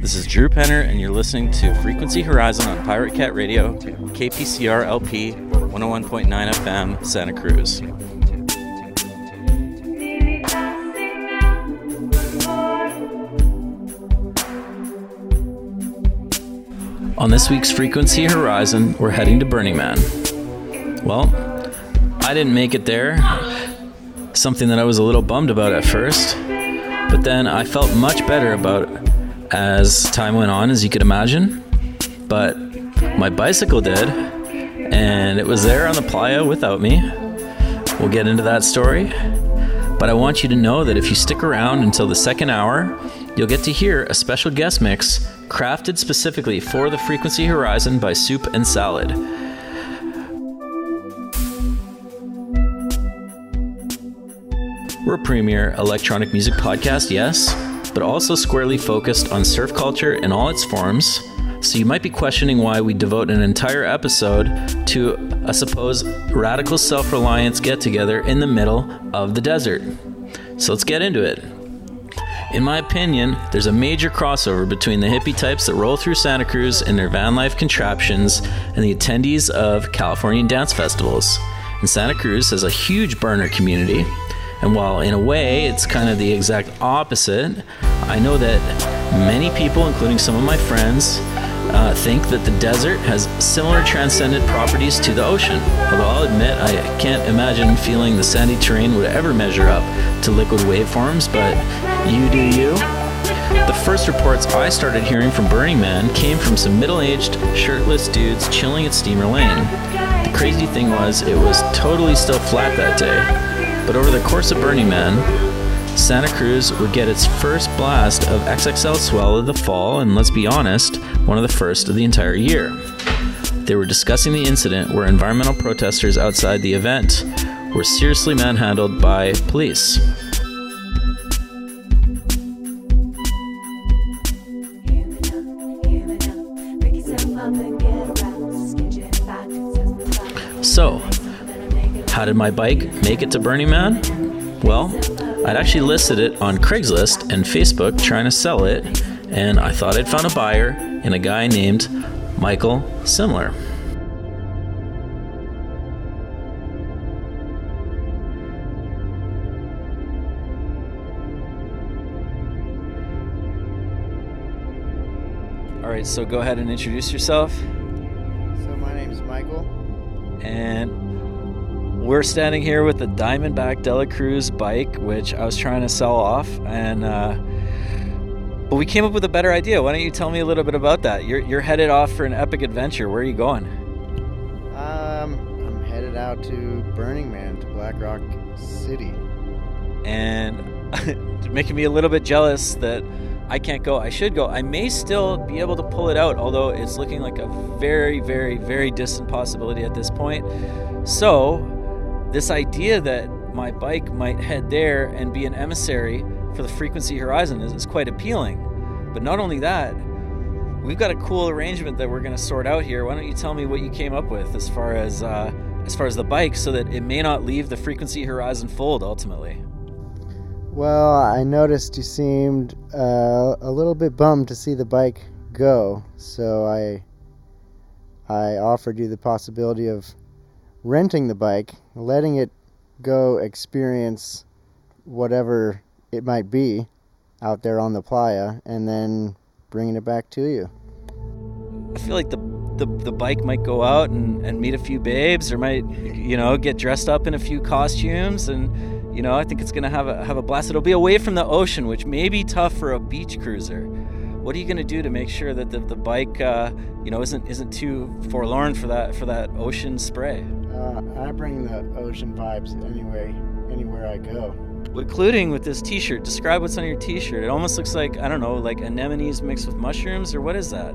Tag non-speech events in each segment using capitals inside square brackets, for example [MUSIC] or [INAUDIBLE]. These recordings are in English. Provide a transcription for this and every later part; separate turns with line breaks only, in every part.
This is Drew Penner, and you're listening to Frequency Horizon on Pirate Cat Radio, KPCR LP 101.9 FM, Santa Cruz. On this week's Frequency Horizon, we're heading to Burning Man. Well, I didn't make it there, something that I was a little bummed about at first, but then I felt much better about it as time went on, as you could imagine. But my bicycle did, and it was there on the playa without me. We'll get into that story. But I want you to know that if you stick around until the second hour, you'll get to hear a special guest mix crafted specifically for the Frequency Horizon by Soup and Salad. We're a premier electronic music podcast, yes, but also squarely focused on surf culture in all its forms. So you might be questioning why we devote an entire episode to a supposed radical self reliance get together in the middle of the desert. So let's get into it. In my opinion, there's a major crossover between the hippie types that roll through Santa Cruz in their van life contraptions and the attendees of Californian dance festivals. And Santa Cruz has a huge burner community. And while in a way it's kind of the exact opposite, I know that many people, including some of my friends, uh, think that the desert has similar transcendent properties to the ocean. Although I'll admit I can't imagine feeling the sandy terrain would ever measure up to liquid waveforms, but you do you. The first reports I started hearing from Burning Man came from some middle aged, shirtless dudes chilling at Steamer Lane. The crazy thing was, it was totally still flat that day. But over the course of Burning Man, Santa Cruz would get its first blast of XXL swell of the fall, and let's be honest, one of the first of the entire year. They were discussing the incident where environmental protesters outside the event were seriously manhandled by police. So, how did my bike make it to Burning Man? Well, I'd actually listed it on Craigslist and Facebook trying to sell it, and I thought I'd found a buyer in a guy named Michael Simler. All right, so go ahead and introduce yourself.
So my name's Michael.
And we're standing here with the Diamondback Dela Cruz bike, which I was trying to sell off, and uh, but we came up with a better idea. Why don't you tell me a little bit about that? You're you're headed off for an epic adventure. Where are you going?
Um, I'm headed out to Burning Man to Black Rock City.
And [LAUGHS] making me a little bit jealous that I can't go. I should go. I may still be able to pull it out, although it's looking like a very, very, very distant possibility at this point. So, this idea that my bike might head there and be an emissary for the frequency horizon is, is quite appealing. But not only that, we've got a cool arrangement that we're going to sort out here. Why don't you tell me what you came up with as far as uh, as far as the bike, so that it may not leave the frequency horizon fold ultimately?
Well, I noticed you seemed uh, a little bit bummed to see the bike go, so I I offered you the possibility of renting the bike, letting it go experience whatever it might be out there on the playa, and then bringing it back to you.
I feel like the the, the bike might go out and, and meet a few babes or might you know get dressed up in a few costumes and you know I think it's gonna have a have a blast. It'll be away from the ocean, which may be tough for a beach cruiser. What are you gonna do to make sure that the, the bike uh, you know isn't isn't too forlorn for that for that ocean spray?
Uh, I bring the ocean vibes anyway, anywhere I go.
Including with this T-shirt. Describe what's on your T-shirt. It almost looks like I don't know, like anemones mixed with mushrooms, or what is that?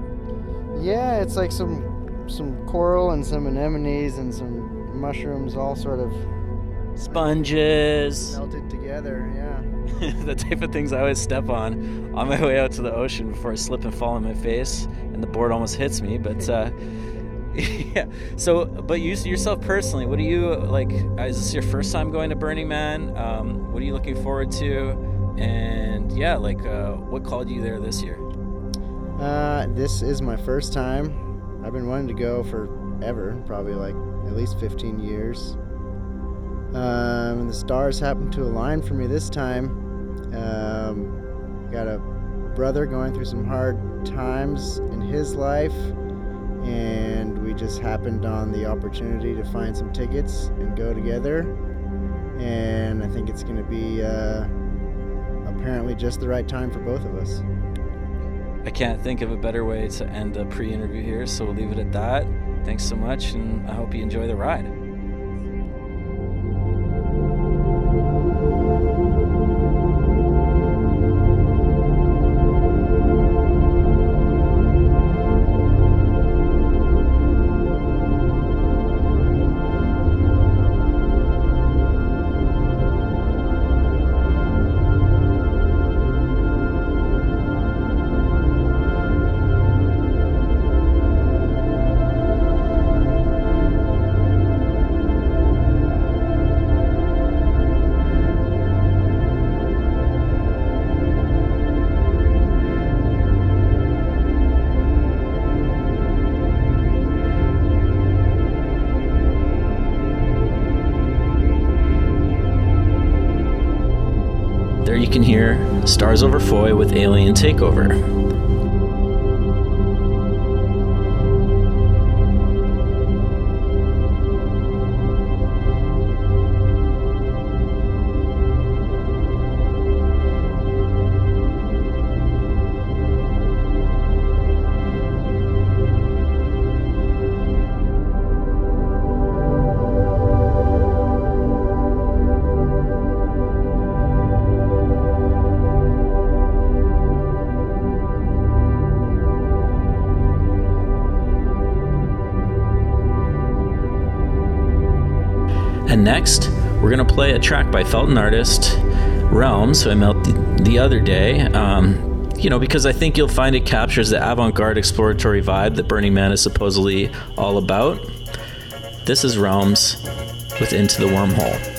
Yeah, it's like some some coral and some anemones and some mushrooms all sort of
Sponges.
melted together. Yeah. [LAUGHS]
the type of things I always step on on my way out to the ocean before I slip and fall on my face, and the board almost hits me. But uh, [LAUGHS] yeah. So, but you yourself personally, what do you like? Is this your first time going to Burning Man? Um, what are you looking forward to? And yeah, like, uh, what called you there this year?
Uh, this is my first time. I've been wanting to go forever, probably like at least 15 years. Um, and the stars happened to align for me this time. Um, got a brother going through some hard times in his life, and we just happened on the opportunity to find some tickets and go together. And I think it's going to be uh, apparently just the right time for both of us.
I can't think of a better way to end the pre interview here, so we'll leave it at that. Thanks so much, and I hope you enjoy the ride. Stars Over Foy with Alien Takeover. Next, we're going to play a track by Felton artist Realms, who I met the, the other day. Um, you know, because I think you'll find it captures the avant garde exploratory vibe that Burning Man is supposedly all about. This is Realms with Into the Wormhole.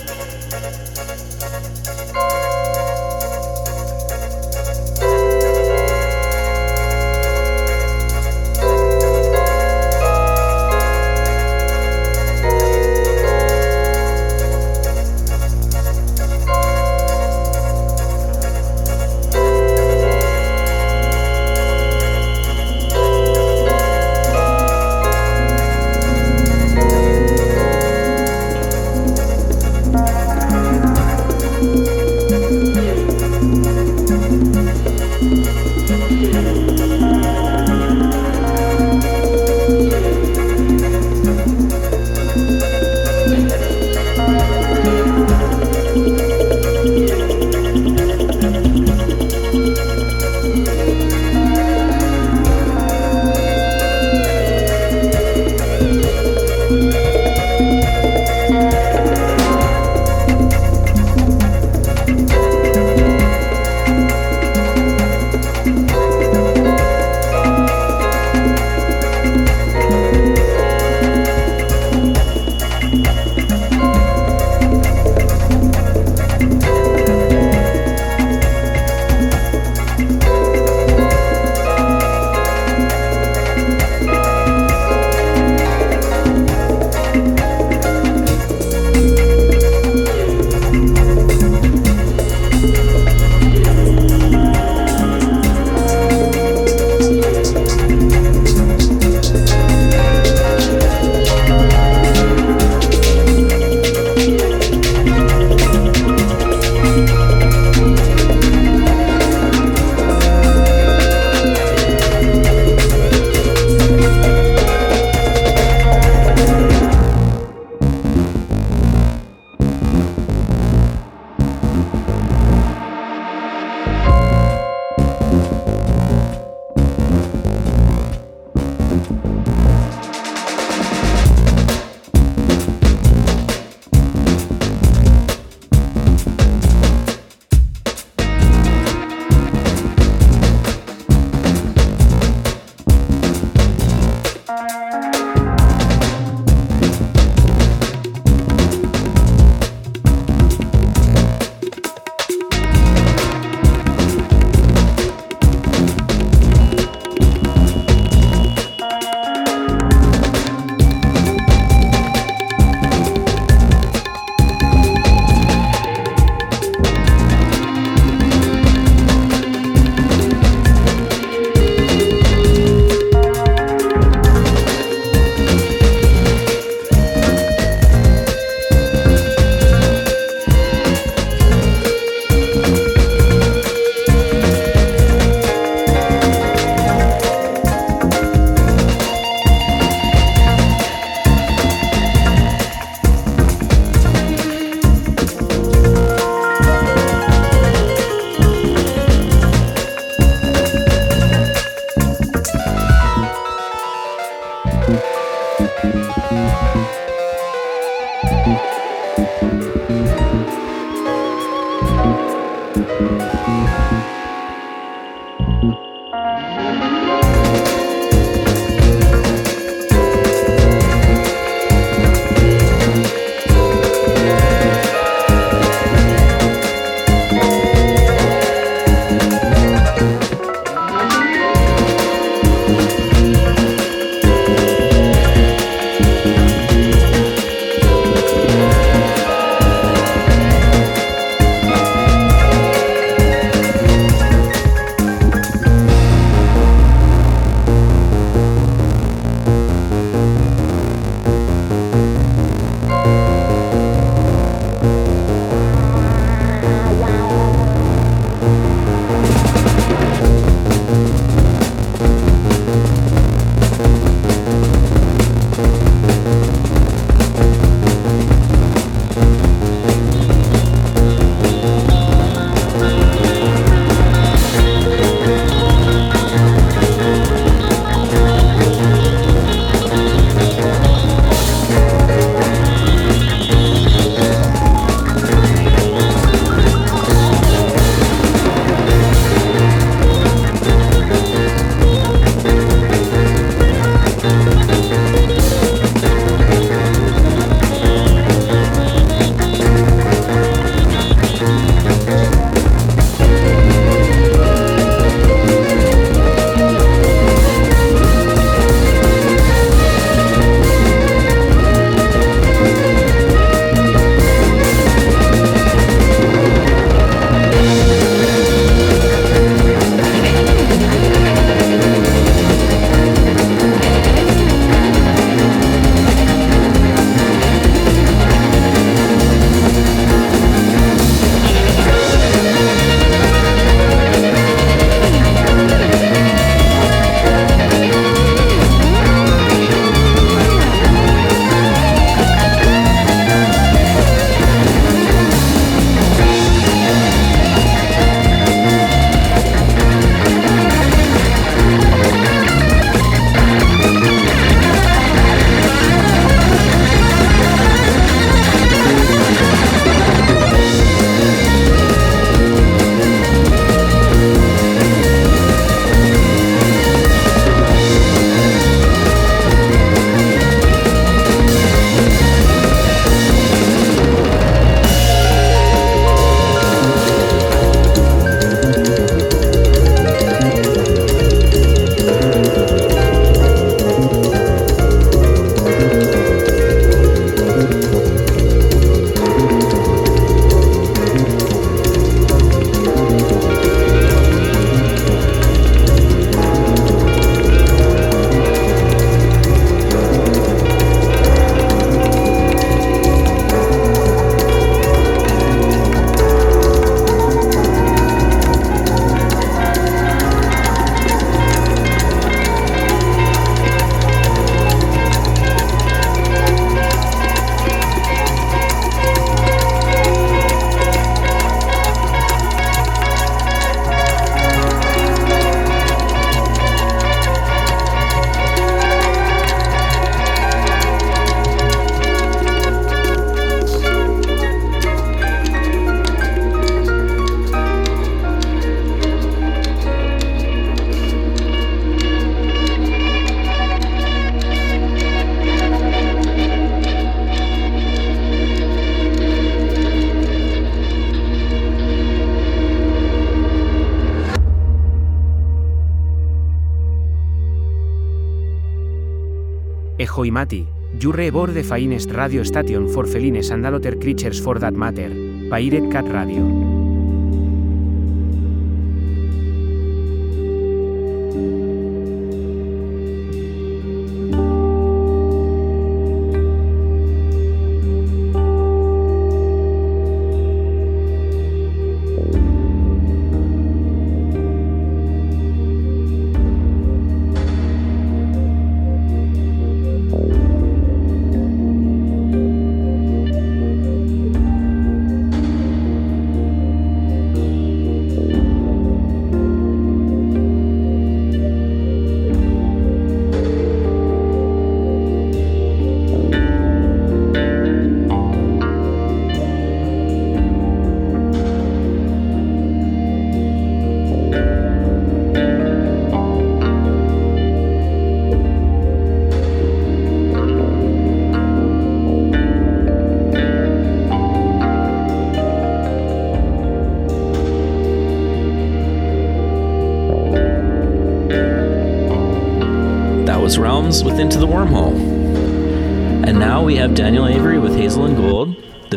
Bor de fainest radio station for felines and other creatures for that matter, Pirate Cat Radio.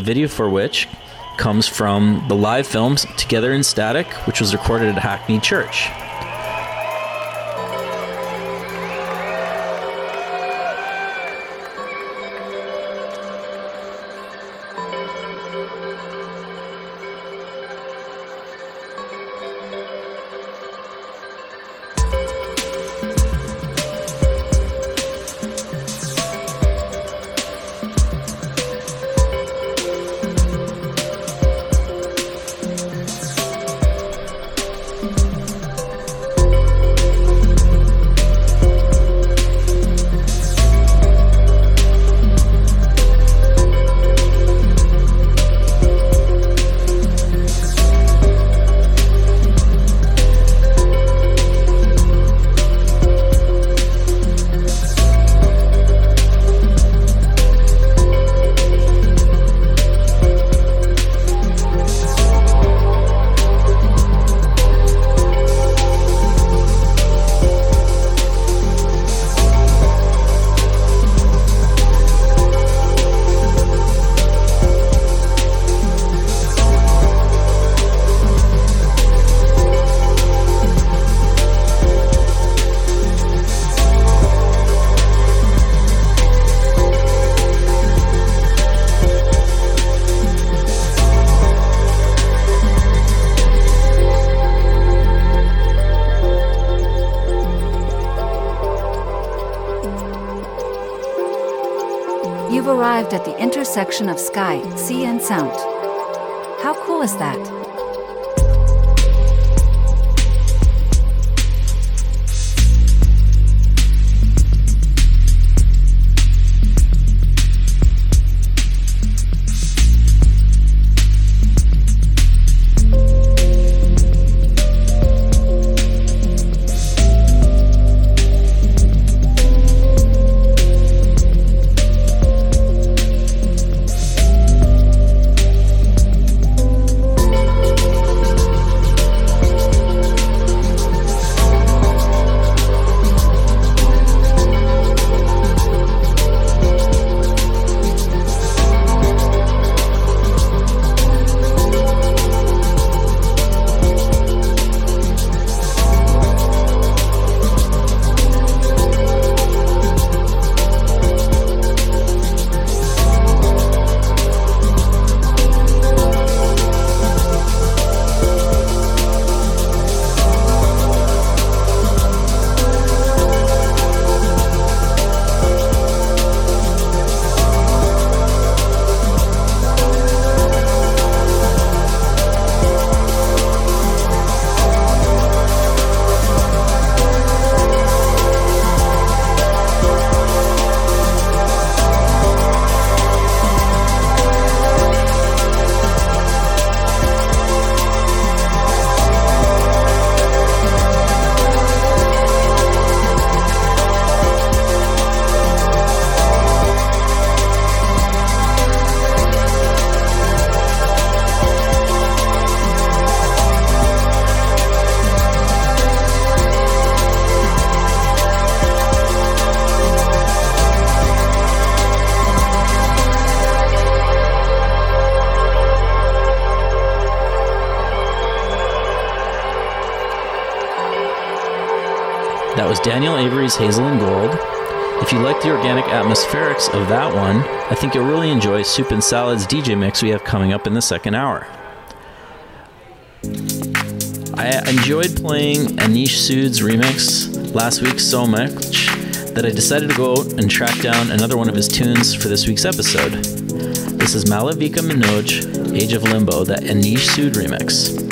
Video for which comes from the live films Together in Static, which was recorded at Hackney Church.
Intersection of sky, sea, and sound.
Hazel and Gold. If you like the organic atmospherics of that one, I think you'll really enjoy Soup and Salad's DJ mix we have coming up in the second hour. I enjoyed playing Anish Sood's remix last week so much that I decided to go out and track down another one of his tunes for this week's episode. This is Malavika Manoj, Age of Limbo, that Anish Sood remix.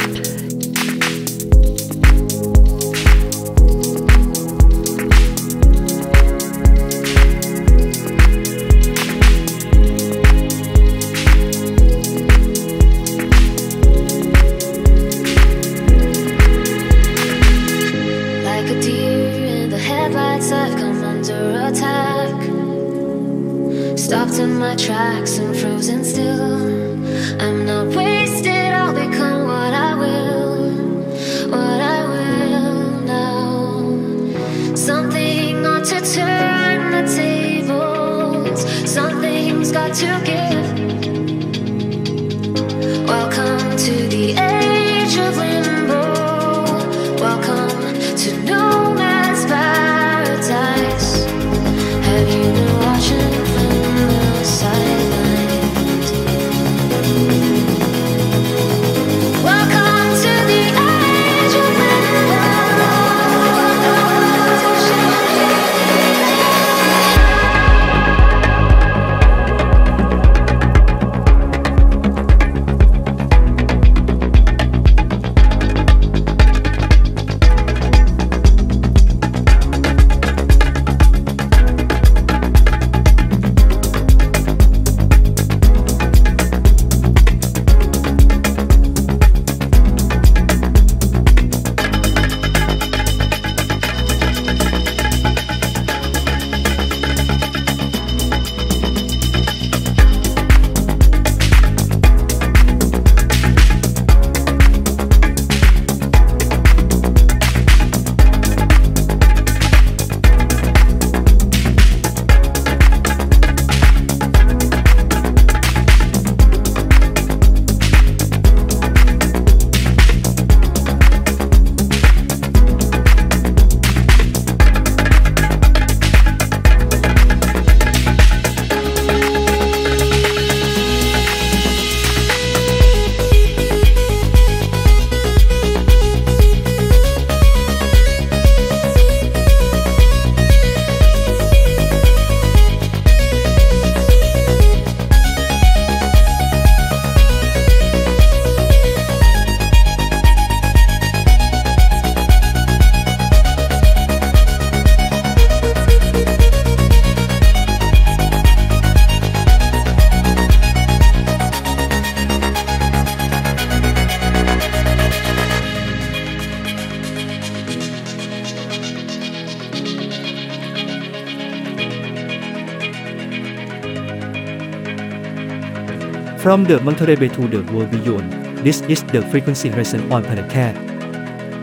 From the Monterey Bay to the world beyond, this is the frequency resonant on Pirate Cat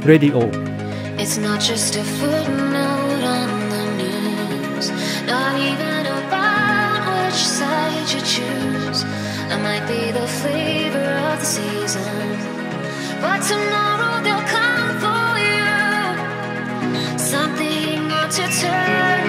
Radio.
It's not just a footnote on the news, not even about which side you choose. I might be the flavor of the season, but tomorrow they'll come for you. Something ought to turn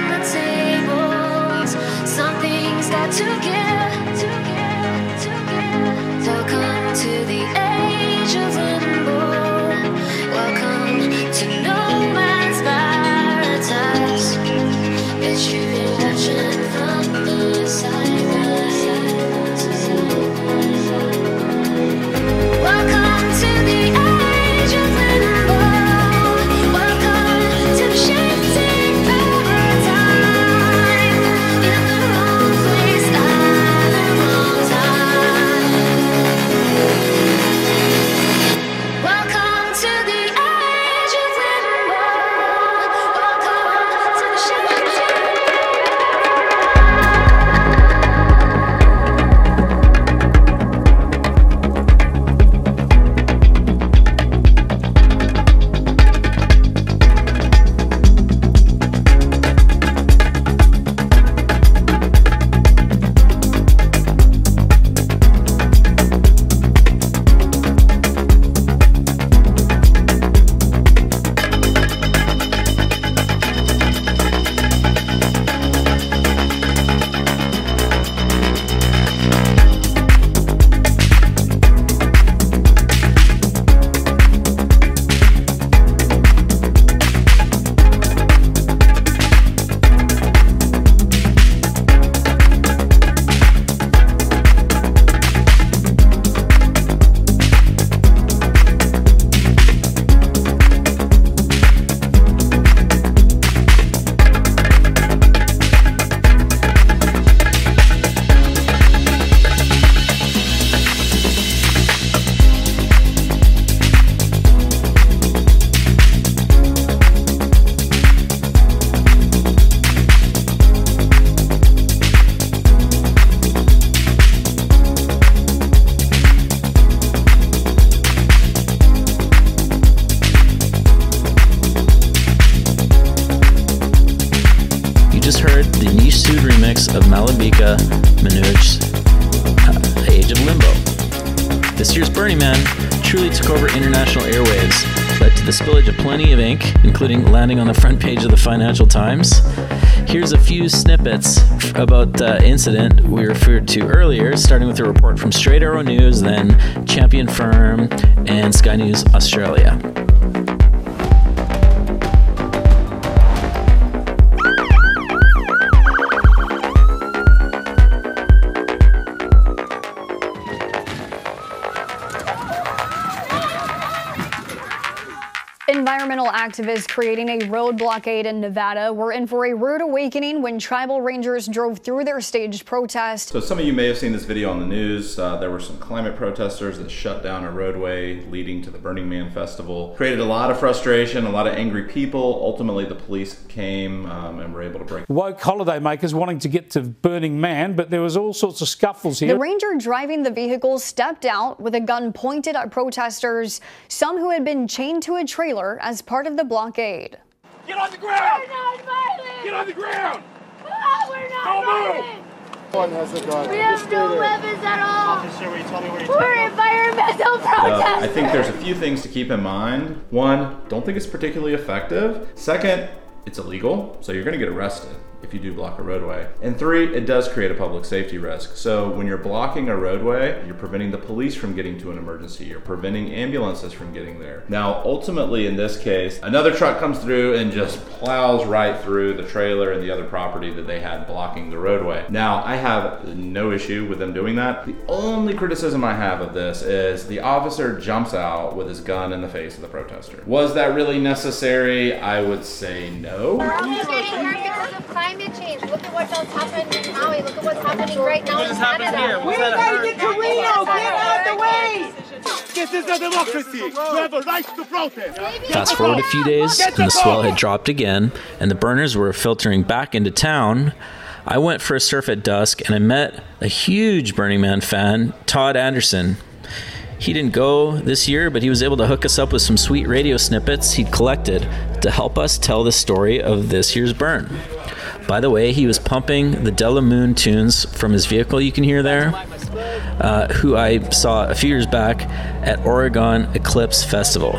about the incident we referred to earlier, starting with a report from Straight Arrow News, then Champion Firm, and Sky News Australia.
Environmental activists creating a road blockade in Nevada were in for a rude awakening when tribal rangers drove through their staged protest.
So some of you may have seen this video on the news. Uh, there were some climate protesters that shut down a roadway leading to the Burning Man festival. Created a lot of frustration, a lot of angry people. Ultimately, the police came um, and were able to break.
Woke holidaymakers wanting to get to Burning Man, but there was all sorts of scuffles here.
The ranger driving the vehicle stepped out with a gun pointed at protesters, some who had been chained to a trailer as part of the blockade.
Get on the ground!
We're not violent!
Get on the ground!
Ah, we're not
Don't move!
One has a gun.
We have no weapons at all!
Officer, will you tell me where you
We're environmental
Uh! I think there's a few things to keep in mind. One, don't think it's particularly effective. Second, it's illegal, so you're going to get arrested if you do block a roadway. And three, it does create a public safety risk. So when you're blocking a roadway, you're preventing the police from getting to an emergency, you're preventing ambulances from getting there. Now, ultimately, in this case, another truck comes through and just plows right through the trailer and the other property that they had blocking the roadway. Now, I have no issue with them doing that. The only criticism I have of this is the officer jumps out with his gun in the face of the protester. Was that really necessary? I would say no.
We're all getting hurt because of climate change. Look at what's happening in Maui. Look at what's happening right now in Canada.
We
gotta get to Reno! Get out the way!
This is a democracy! You have a right to protest!
Fast forward a few days, and the swell had dropped again, and the burners were filtering back into town. I went for a surf at dusk, and I met a huge Burning Man fan, Todd Anderson. He didn't go this year, but he was able to hook us up with some sweet radio snippets he'd collected to help us tell the story of this year's burn. By the way, he was pumping the Della Moon tunes from his vehicle, you can hear there, uh, who I saw a few years back at Oregon Eclipse Festival,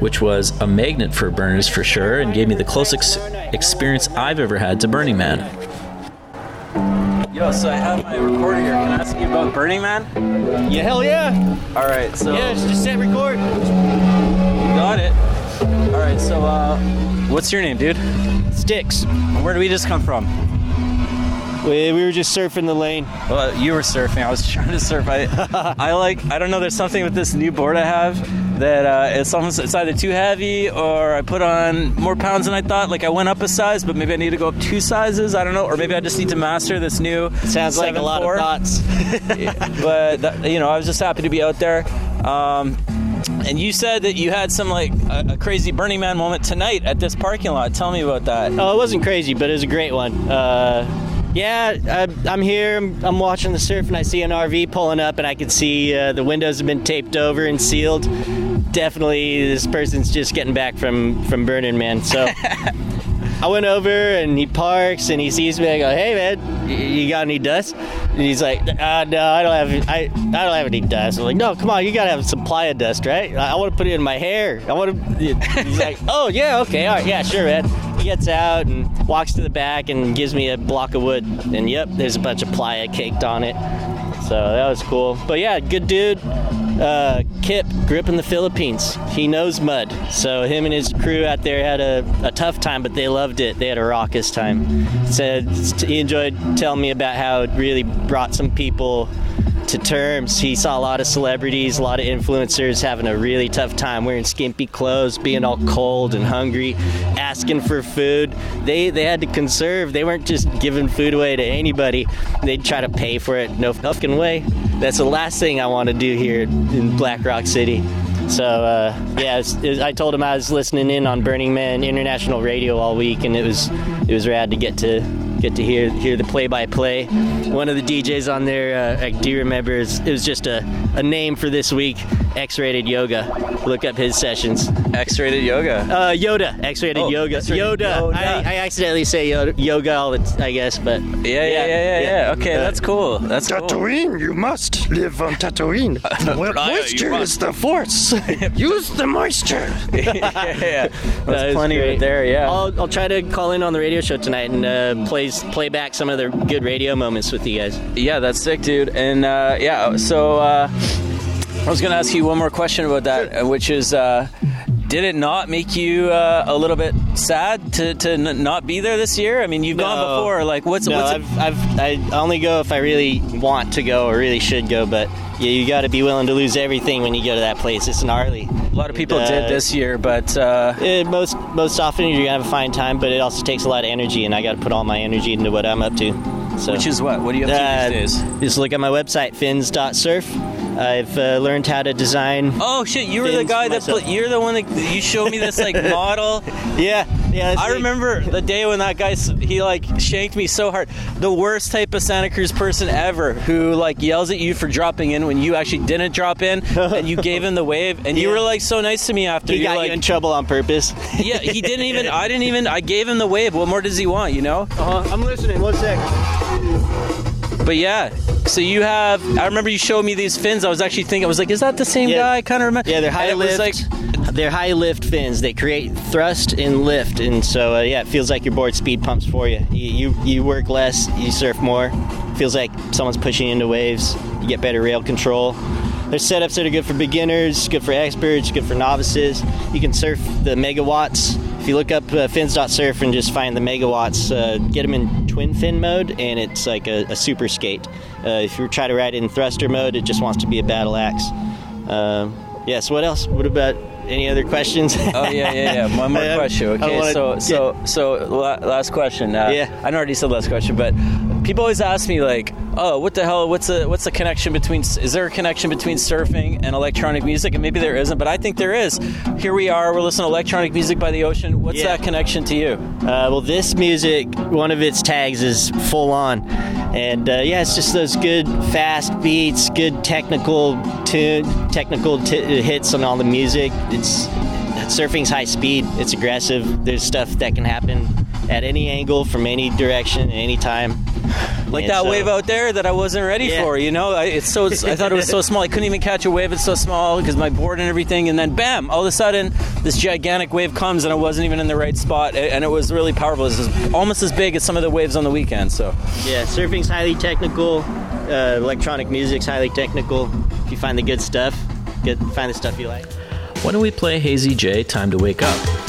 which was a magnet for burners for sure and gave me the closest experience I've ever had to Burning Man. Yo, so I have my recorder here. Can I ask you about Burning Man?
Yeah, hell yeah.
All right, so
Yeah, just, just hit record.
got it. All right, so uh, what's your name, dude?
Sticks.
Where do we just come from?
We, we were just surfing the lane.
Well, you were surfing. I was [LAUGHS] trying to surf. I, I like. I don't know. There's something with this new board I have that uh, it's almost it's either too heavy or I put on more pounds than I thought. Like I went up a size, but maybe I need to go up two sizes. I don't know, or maybe I just need to master this new.
Sounds like a lot
7.4.
of thoughts. [LAUGHS]
but that, you know, I was just happy to be out there. Um, and you said that you had some like a, a crazy Burning Man moment tonight at this parking lot. Tell me about that.
Oh, it wasn't crazy, but it was a great one. Uh, yeah, I, I'm here. I'm, I'm watching the surf, and I see an RV pulling up, and I can see uh, the windows have been taped over and sealed. Definitely, this person's just getting back from from Burning Man. So [LAUGHS] I went over, and he parks, and he sees me. I go, "Hey, man, you got any dust?" And he's like, uh, "No, I don't have. I, I don't have any dust." I'm like, "No, come on, you gotta have some playa dust, right? I, I want to put it in my hair. I want to." [LAUGHS] He's like, "Oh yeah, okay, all right, yeah, sure, man." He gets out and walks to the back and gives me a block of wood. And yep, there's a bunch of playa caked on it. So that was cool. But yeah, good dude. Uh, Kip up in the Philippines. He knows mud. So him and his crew out there had a, a tough time, but they loved it. They had a raucous time. Said he enjoyed telling me about how it really brought some people to terms. He saw a lot of celebrities, a lot of influencers having a really tough time wearing skimpy clothes, being all cold and hungry, asking for food. They they had to conserve. They weren't just giving food away to anybody. They'd try to pay for it. No fucking way. That's the last thing I want to do here in Black Rock City. So uh, yeah, it was- it was- I told him I was listening in on Burning Man International Radio all week, and it was it was rad to get to get to hear hear the play by play. One of the DJs on there, uh, I do remember, is, it was just a a name for this week. X-rated yoga. Look up his sessions.
X-rated yoga.
Uh, Yoda. X-rated
Oh,
yoga.
X-rated
Yoda.
Yoda.
I, I accidentally say yoga, yoga all the t- I guess, but
Yeah, yeah, yeah, yeah, yeah. Okay,
Uh,
that's cool. That's cool.
Tatooine, you must live on Tatooine. [LAUGHS] Well,
Raya,
moisture is the force. [LAUGHS] Use the moisture. [LAUGHS]
yeah, yeah.
That
plenty
great.
right there. Yeah.
I'll, I'll try to call in on the radio show tonight and uh, plays play back some of the good radio moments with you guys.
Yeah, that's sick, dude. And uh, yeah, so uh, I was gonna ask you one more question about that, uh, which is, uh, did it not make you uh, a little bit sad to, to n- not be there this year? I mean, you've gone before. Like, what's
no,
what's it-
I've, I've I only go if I really want to go or really should go, but yeah, you got to be willing to lose everything when you go to that place. It's gnarly.
a lot of people did this year, but uh,
Eh, most most often you're gonna have a fine time, but it also takes a lot of energy, and I got to put all my energy into what I'm up to. So,
which is what? What are you up to
Uh,
these days?
Just look at my website, fins.surf. I've uh, learned how to design.
Oh shit! You were the guy that
myself.
put, you're the one that you showed me this like [LAUGHS] model.
Yeah, yeah.
I
me.
remember the day when that guy he like shanked me so hard. The worst type of Santa Cruz person ever, who like yells at you for dropping in when you actually didn't drop in, [LAUGHS] and you gave him the wave, and you were like so nice to me after.
He
You're
got
like,
you in trouble on purpose.
yeah, he didn't even. [LAUGHS] I didn't even. I gave him the wave. What more does he want? You know.
Uh-huh. I'm listening. One sec.
But yeah. So you have. I remember you showed me these fins. I was actually thinking. I was like, is that the same
Yeah.
guy? I kind of remember.
Yeah, they're high
And it was
lift.
like-
they're high lift fins. They create thrust and lift, and so uh, yeah, it feels like your board speed pumps for you. You, you. you work less, you surf more. Feels like someone's pushing into waves. You get better rail control. There's setups that are good for beginners, good for experts, good for novices. You can surf the megawatts. If you look up uh, fins.surf and just find the megawatts, uh, get them in twin fin mode, and it's like a, a super skate. Uh, if you try to ride it in thruster mode, it just wants to be a battle axe. Um, yeah. So what else? What about any other questions?
Oh yeah, yeah, yeah. [LAUGHS] One more question. Okay,
wanna
so so so la- last question. Uh,
Yeah.
I already said last question, but people always ask me like, oh, what the hell? What's the what's the connection between? Is there a connection between surfing and electronic music? And maybe there isn't, but I think there is. Here we are. We're listening to electronic music by the ocean. What's
Yeah.
that connection to you?
Uh, well, this music, one of its tags is full on, and uh, yeah, it's just those good fast beats, good technical tune, technical t- hits on all the music. It's surfing's high speed. It's aggressive. There's stuff that can happen at any angle, from any direction, at any time. [LAUGHS]
Like
And
that
so-
wave out there that I wasn't ready
Yeah.
for. You know, I, it's so. I thought it was so [LAUGHS] small. I couldn't even catch a wave. It's so small because my board and everything. And then bam! All of a sudden, this gigantic wave comes, and I wasn't even in the right spot. And it was really powerful. It was almost as big as some of the waves on the weekend. So
Yeah, surfing's highly technical. Uh, electronic music's highly technical. If you find the good stuff, get find the stuff you like.
why don't we play Hazy J? Time to wake up.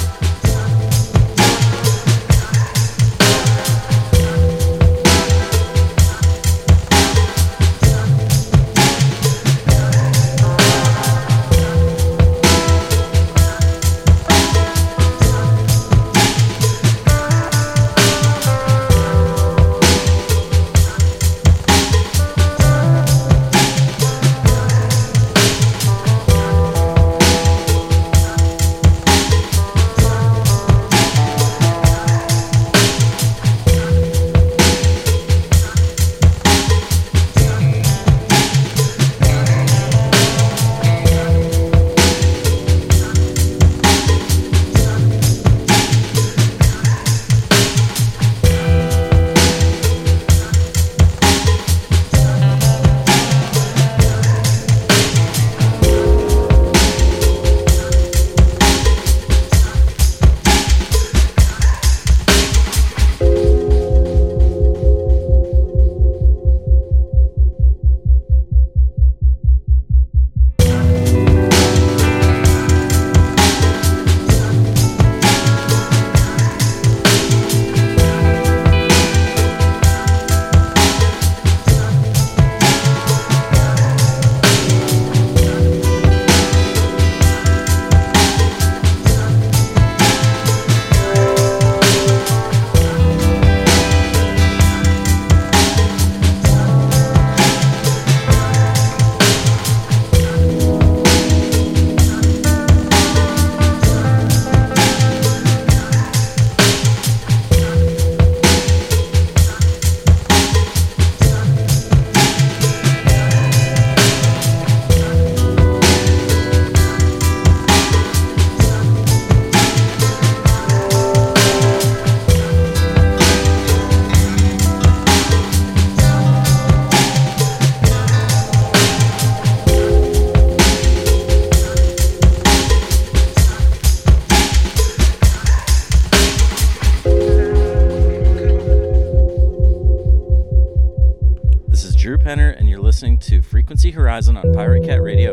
Horizon on Pirate Cat Radio,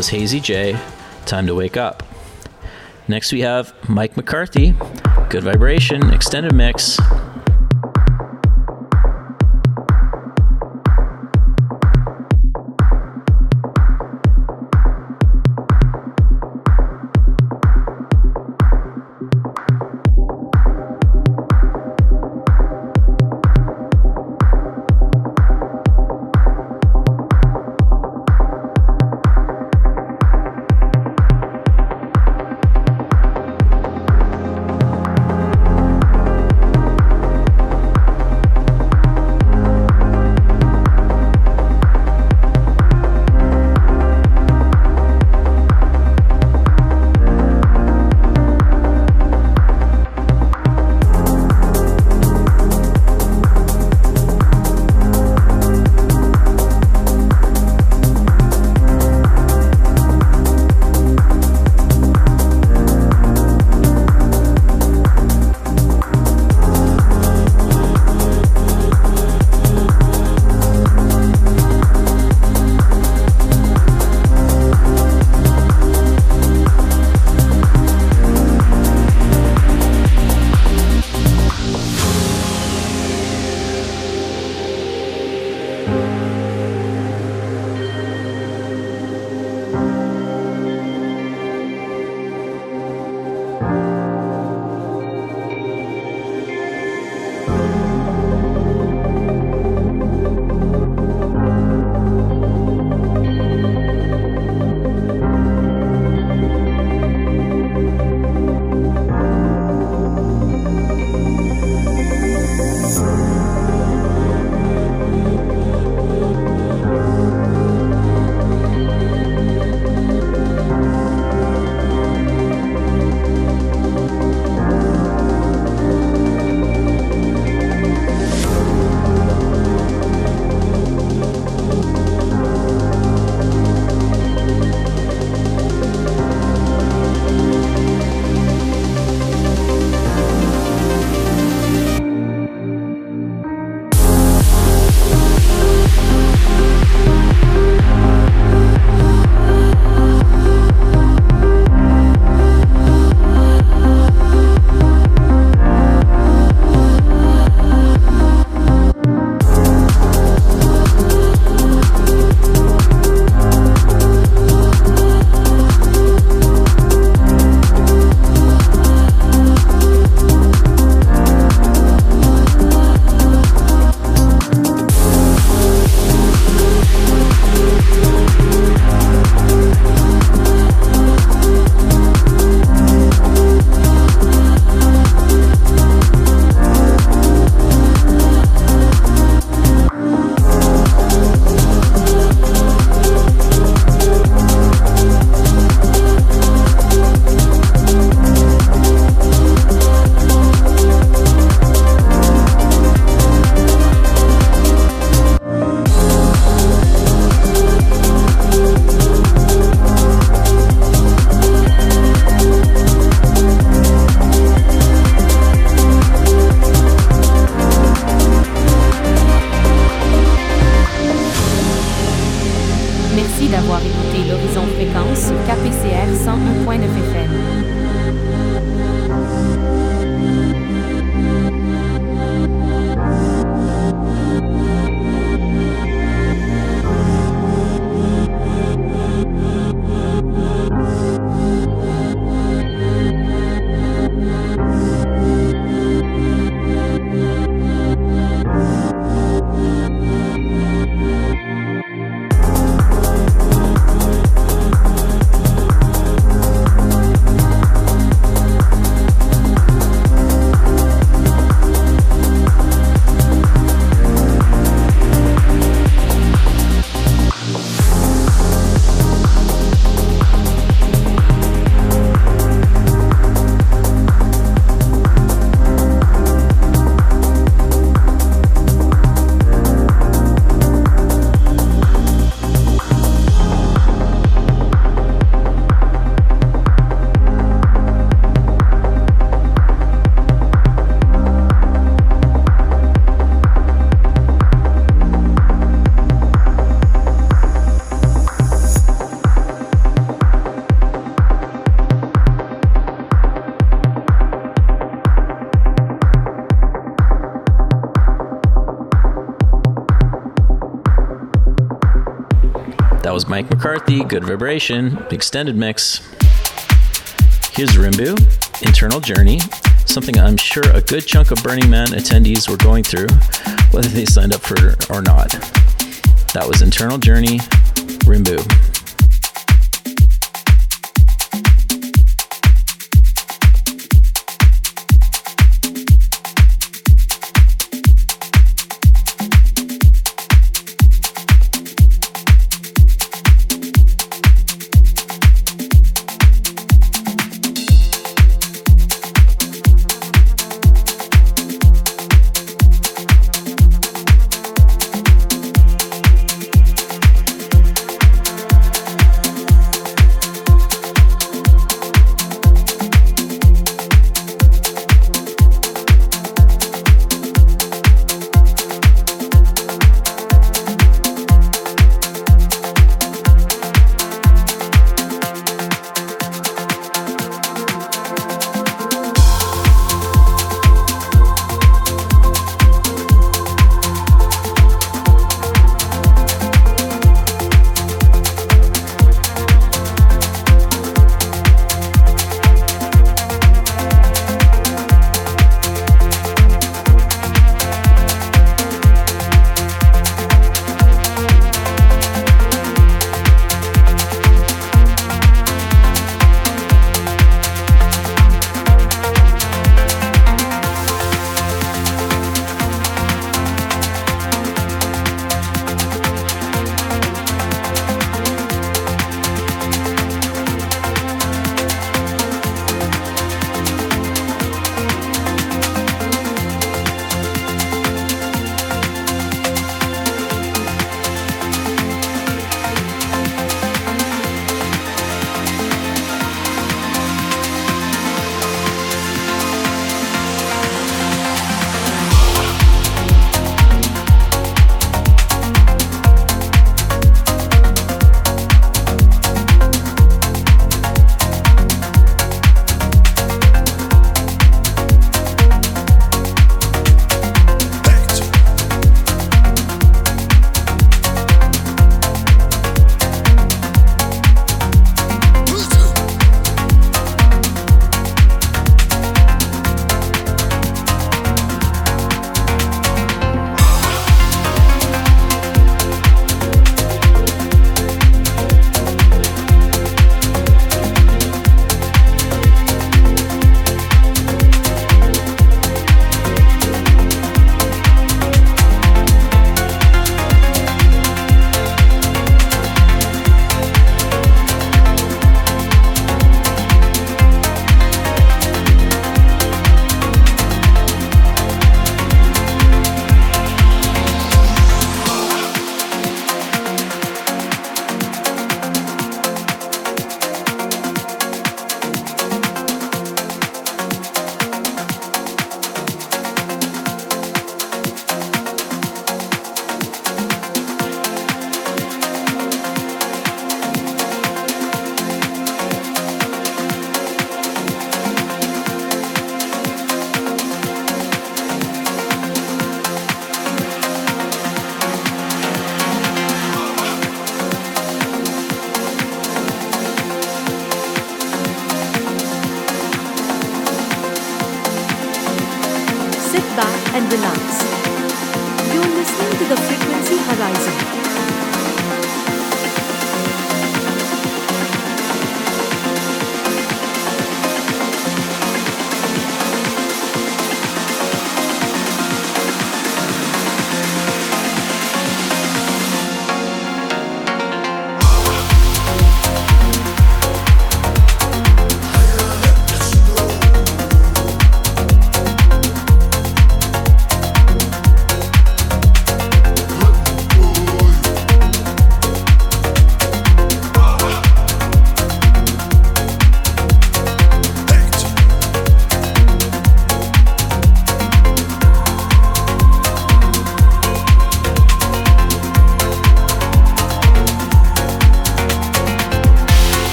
was Hazy J. Time to wake up. Next we have Mike McCarthy. Good vibration, extended mix. Mike McCarthy, Good Vibration, extended mix. Here's Rimbu, Internal Journey, something I'm sure a good chunk of Burning Man attendees were going through, whether they signed up for it or not. That was Internal Journey, Rimbu.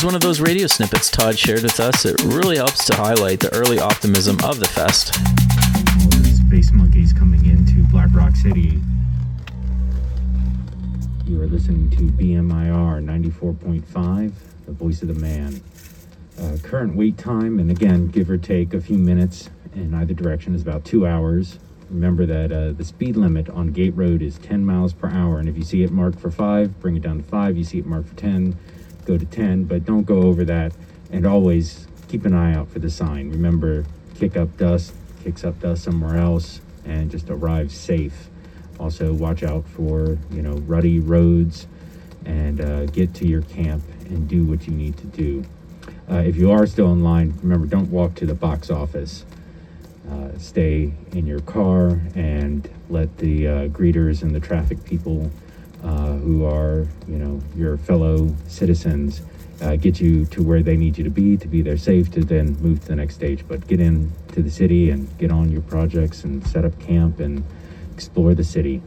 Here's one of those radio snippets Todd shared with us. It really helps to highlight the early optimism of the fest.
Space monkeys coming into Black Rock City. You are listening to BMIR 94.5, the voice of the man. Uh, current wait time, and again, give or take a few minutes in either direction, is about two hours. Remember that uh, the speed limit on Gate Road is 10 miles per hour, and if you see it marked for five, bring it down to five. You see it marked for 10, go to 10, but don't go over that. And always keep an eye out for the sign. Remember, kick up dust, kicks up dust somewhere else, and just arrive safe. Also, watch out for you know ruddy roads, and uh, get to your camp and do what you need to do. Uh, if you are still in line, remember don't walk to the box office. Uh, stay in your car and let the uh, greeters and the traffic people uh, who are, you know, your fellow citizens uh, get you to where they need you to be to be there safe to then move to the next stage. But get in to the city and get on your projects and set up camp and explore the city.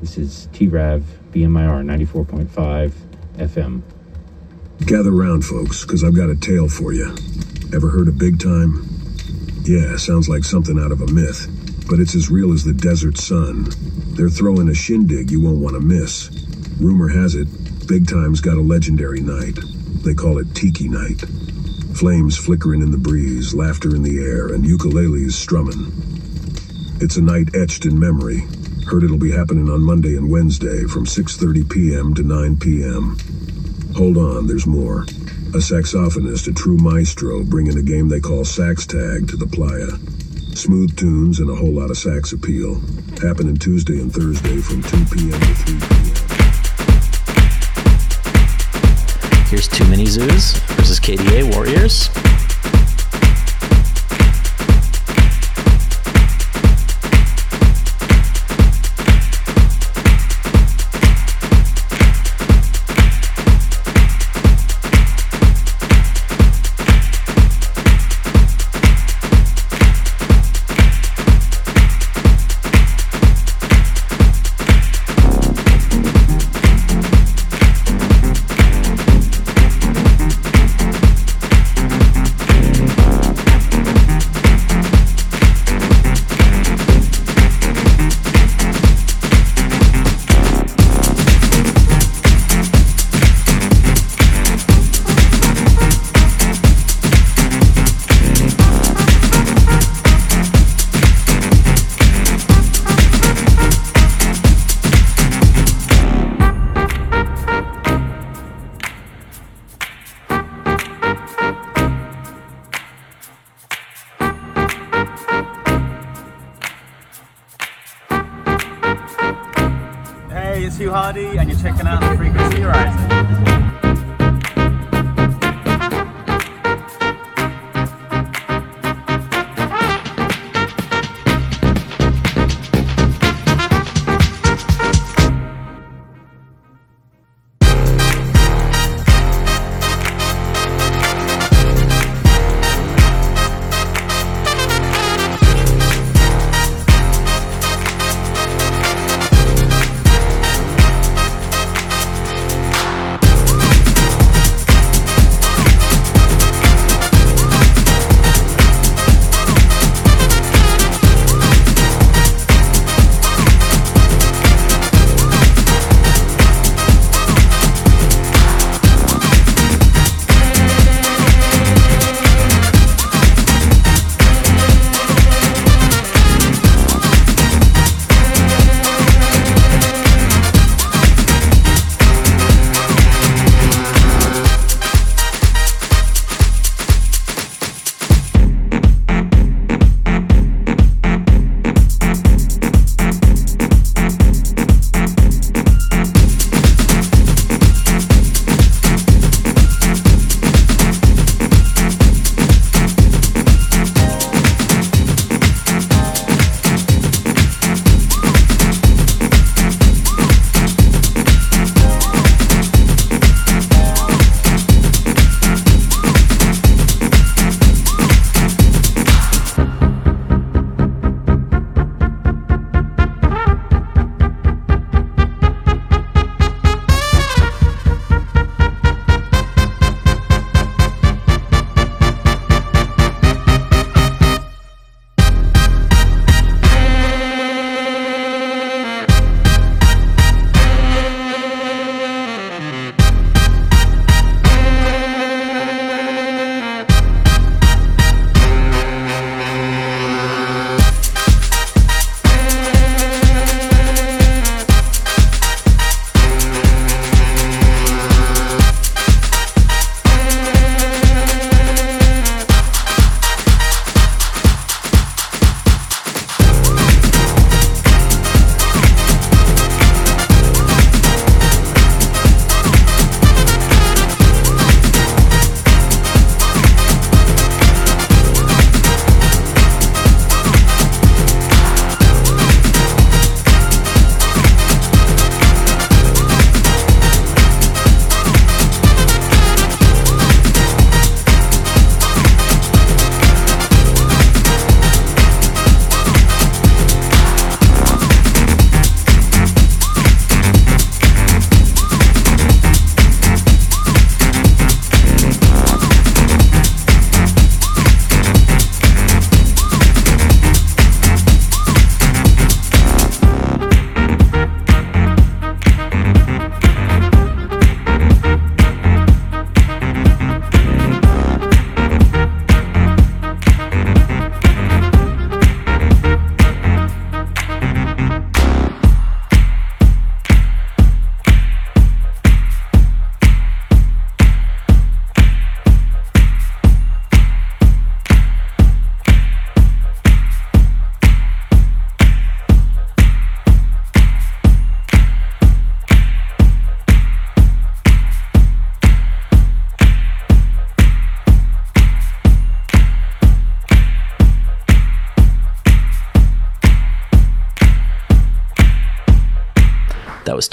This is TRAV BMIR 94.5 FM.
Gather round, folks, because I've got a tale for you. Ever heard of Big Time? Yeah, sounds like something out of a myth, but it's as real as the desert sun. They're throwing a shindig you won't want to miss. Rumor has it, Big Time's got a legendary night. They call it Tiki Night. Flames flickering in the breeze, laughter in the air, and ukuleles strumming. It's a night etched in memory. Heard it'll be happening on Monday and Wednesday from 6:30 p.m. to 9 p.m. Hold on, there's more. A saxophonist, a true maestro, bringing a game they call sax tag to the playa. Smooth tunes and a whole lot of sax appeal. Happening Tuesday and Thursday from 2 p.m. to 3 p.m.
Here's Too Many Zooz versus KDrew Warriors.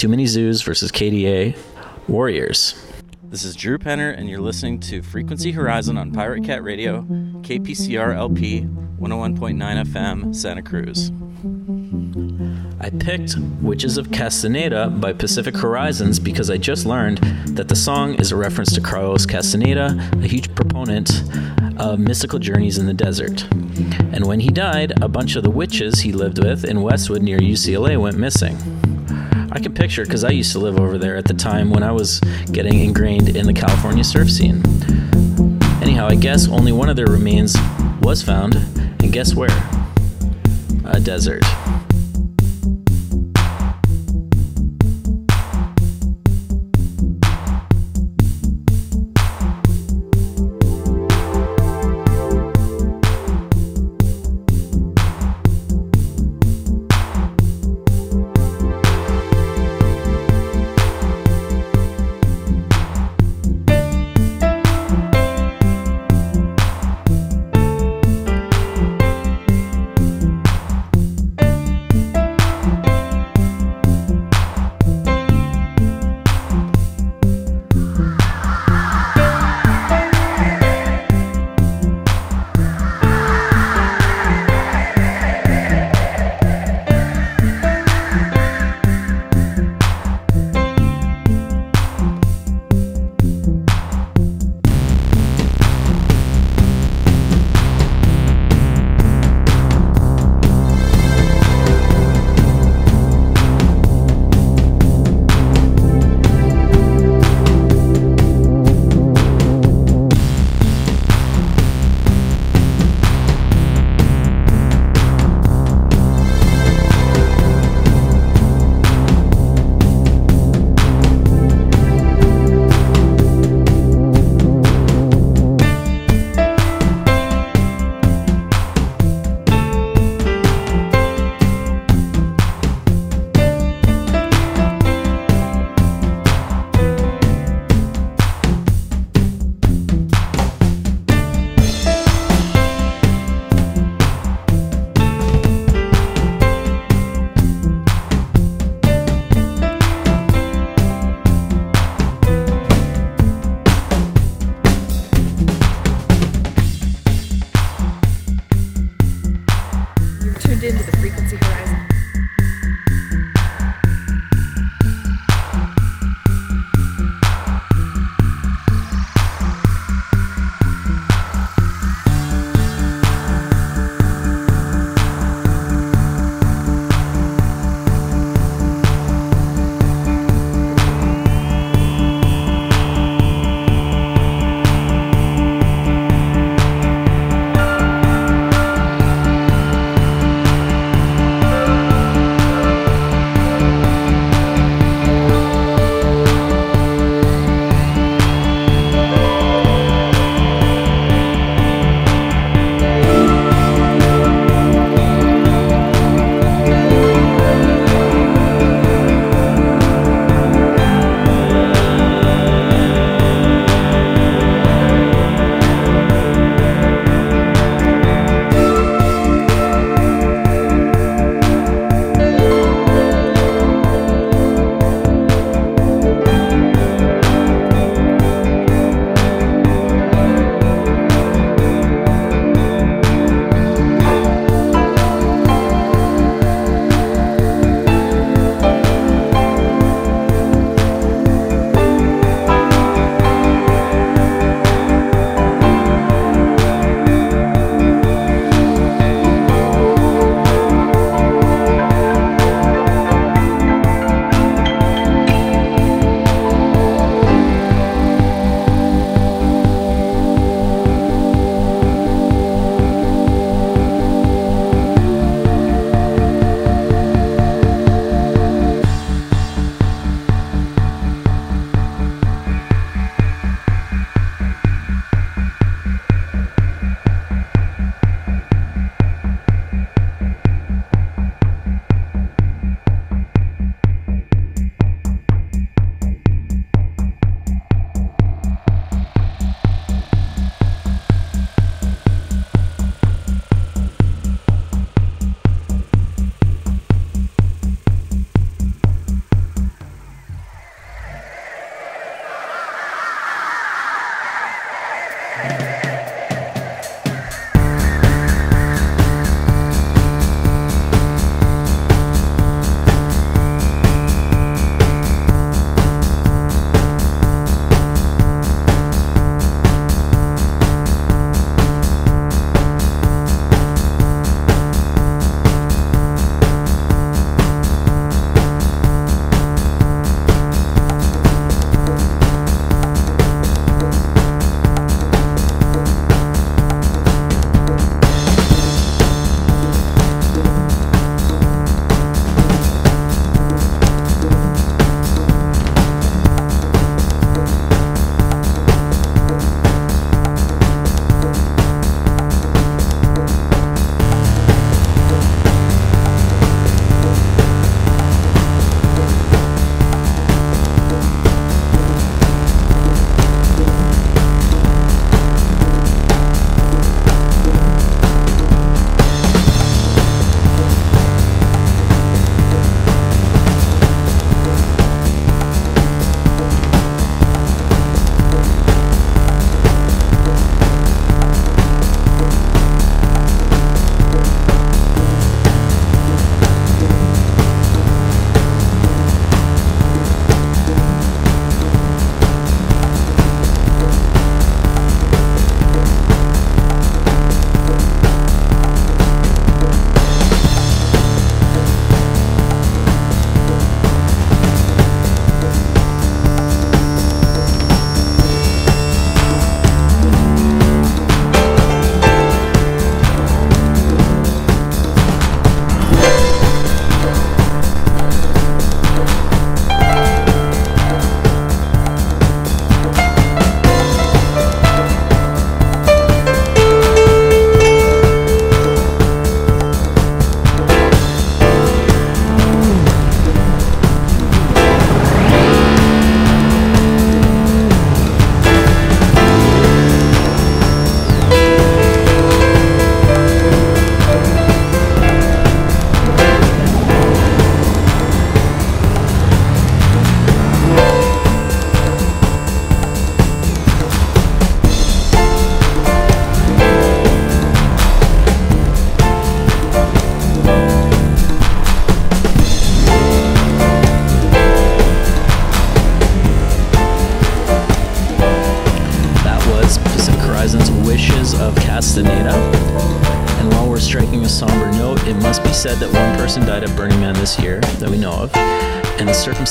Too Many Zooz versus KDrew Warriors. This is Drew Penner, and you're listening to Frequency Horizon on Pirate Cat Radio, KPCR LP 101.9 FM, Santa Cruz. I picked Witches of Castaneda by Pacific Horizons because I just learned that the song is a reference to Carlos Castaneda, a huge proponent of mystical journeys in the desert. And when he died, a bunch of the witches he lived with in Westwood near UCLA went missing. I can picture because I used to live over there at the time when I was getting ingrained in the California surf scene. Anyhow, I guess only one of their remains was found, and guess where? A desert.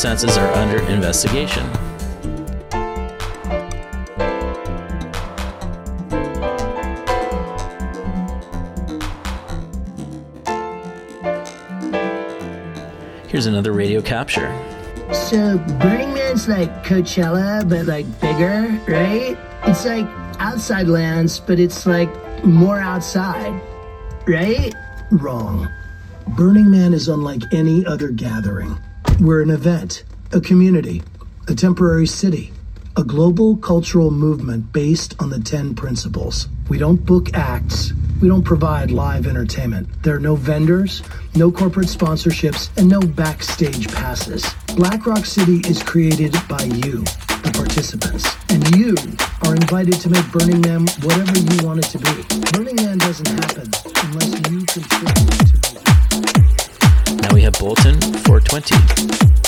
And the circumstances are under investigation. Here's another radio capture.
So Burning Man's like Coachella, but like bigger, right? It's like outside lands, but it's like more outside, right?
Wrong. Burning Man is unlike any other gathering. We're an event, a community, a temporary city, a global cultural movement based on the 10 principles. We don't book acts, we don't provide live entertainment. There are no vendors, no corporate sponsorships, and no backstage passes. Black Rock City is created by you, the participants, and you are invited to make Burning Man whatever you want it to be. Burning Man doesn't happen unless you contribute
Now we have Bolton 420.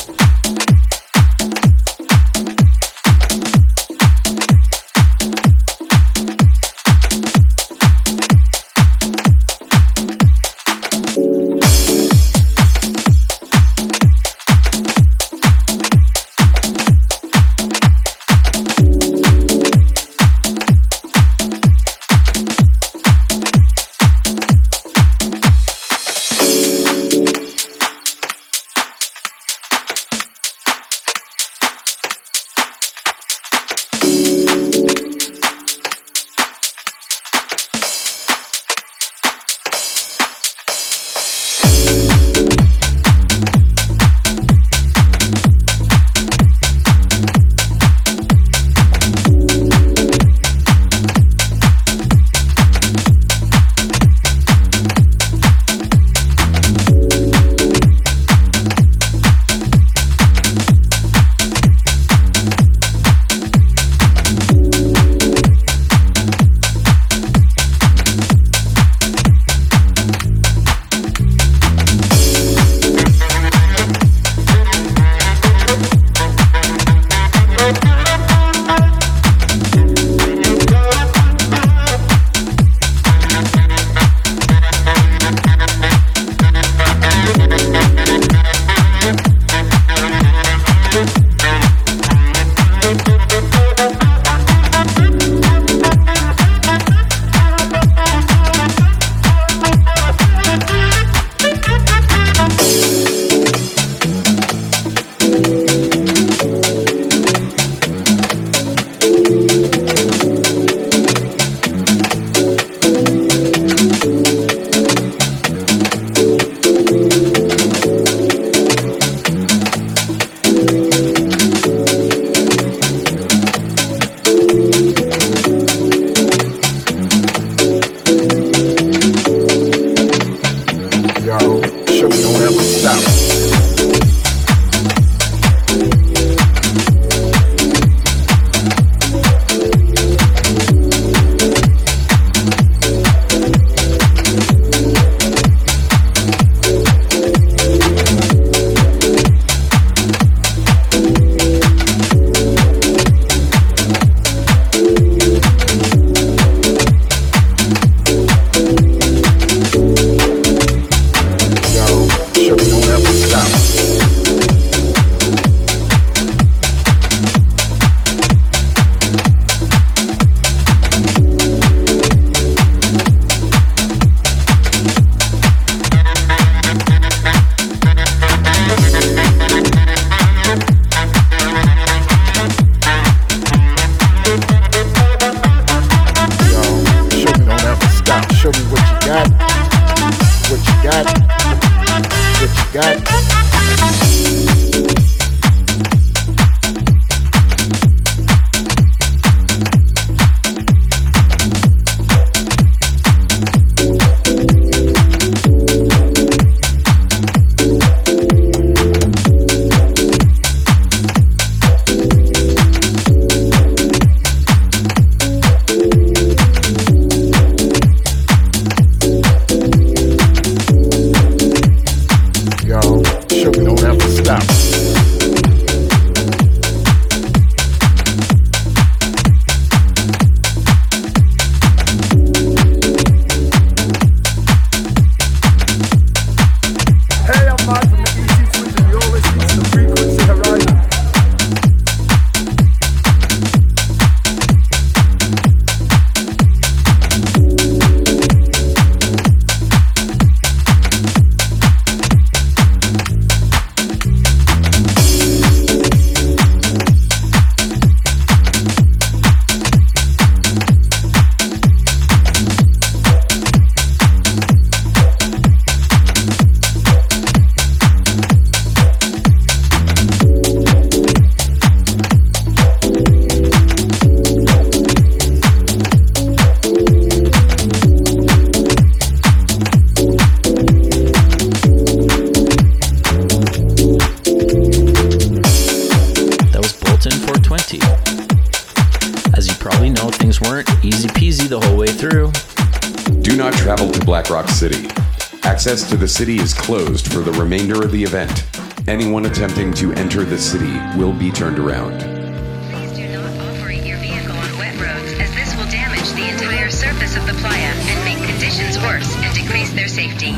The
event. Anyone attempting to enter the city will be turned around.
Operate your vehicle on wet roads as this will damage the entire surface of the playa and make conditions worse and decrease their safety.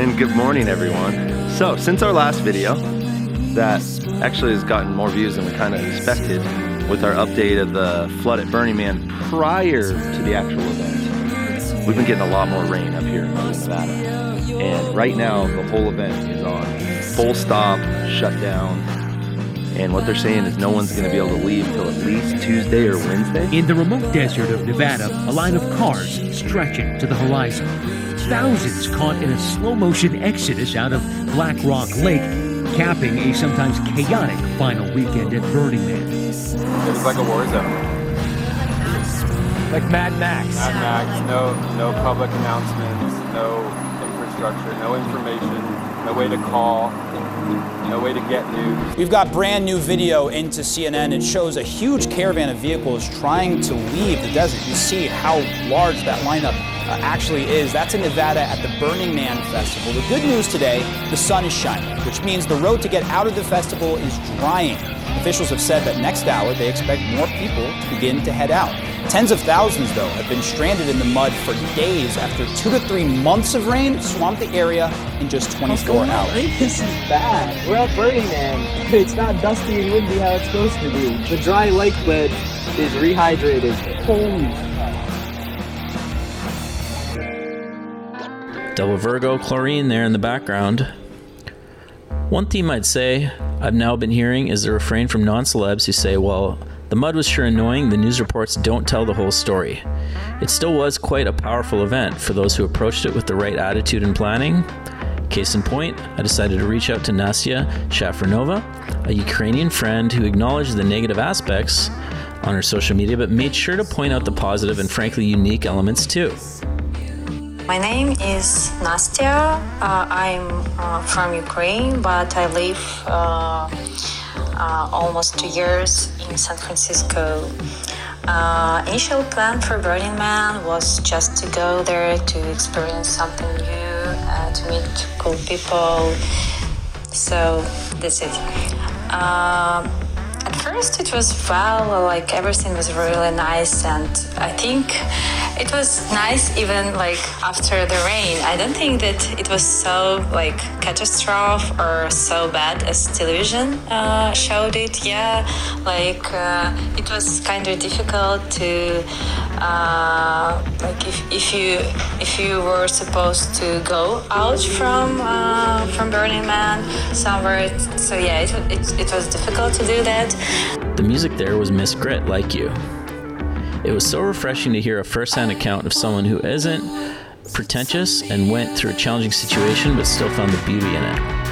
And good morning, everyone. So, since our last video, that actually has gotten more views than we kind of expected with our update of the flood at Burning Man prior to the actual event, we've been getting a lot more rain up here in Northern Nevada. And right now, the whole event is on full stop, shut down. And what they're saying is no one's going to be able to leave till at least Tuesday or Wednesday.
In the remote desert of Nevada, a line of cars stretching to the horizon. Thousands caught in a slow motion exodus out of Black Rock Lake, capping a sometimes chaotic final weekend at Burning Man.
It was like a war zone.
Like Mad Max.
Mad Max. No, no public announcements. No infrastructure. No information. No way to call. No way to get news.
We've got brand new video into CNN. It shows a huge caravan of vehicles trying to leave the desert. You see how large that lineup uh, actually is. That's in Nevada at the Burning Man Festival. The good news today, the sun is shining, which means the road to get out of the festival is drying. Officials have said that next hour they expect more people to begin to head out. Tens of thousands, though, have been stranded in the mud for days after two to three months of rain swamped the area in just 24 hours.
This is bad. We're at Burning Man. It's not dusty and windy how it's supposed to be. The dry lake bed is rehydrated. Holy
Double Virgo chlorine there in the background. One theme I'd say I've now been hearing is the refrain from non celebs who say, well, the mud was sure annoying, the news reports don't tell the whole story. It still was quite a powerful event for those who approached it with the right attitude and planning. Case in point, I decided to reach out to Nastya Shafranova, a Ukrainian friend who acknowledged the negative aspects on her social media but made sure to point out the positive and frankly unique elements too.
My name is Nastya. Uh, I'm uh, from Ukraine, but I live uh, uh almost two years in San Francisco. Uh, initial plan for Burning Man was just to go there to experience something new, uh, to meet cool people. So that's it. At first, it was well, like everything was really nice, and I think it was nice even like after the rain. I don't think that it was so like catastrophe or so bad as television uh, showed it. Yeah, like uh, it was kind of difficult to uh, like if, if you if you were supposed to go out from uh, from Burning Man somewhere. So yeah, it, it, it was difficult to do that.
The music there was Miss Grit, like you. It was so refreshing to hear a first hand account of someone who isn't pretentious and went through a challenging situation but still found the beauty in it.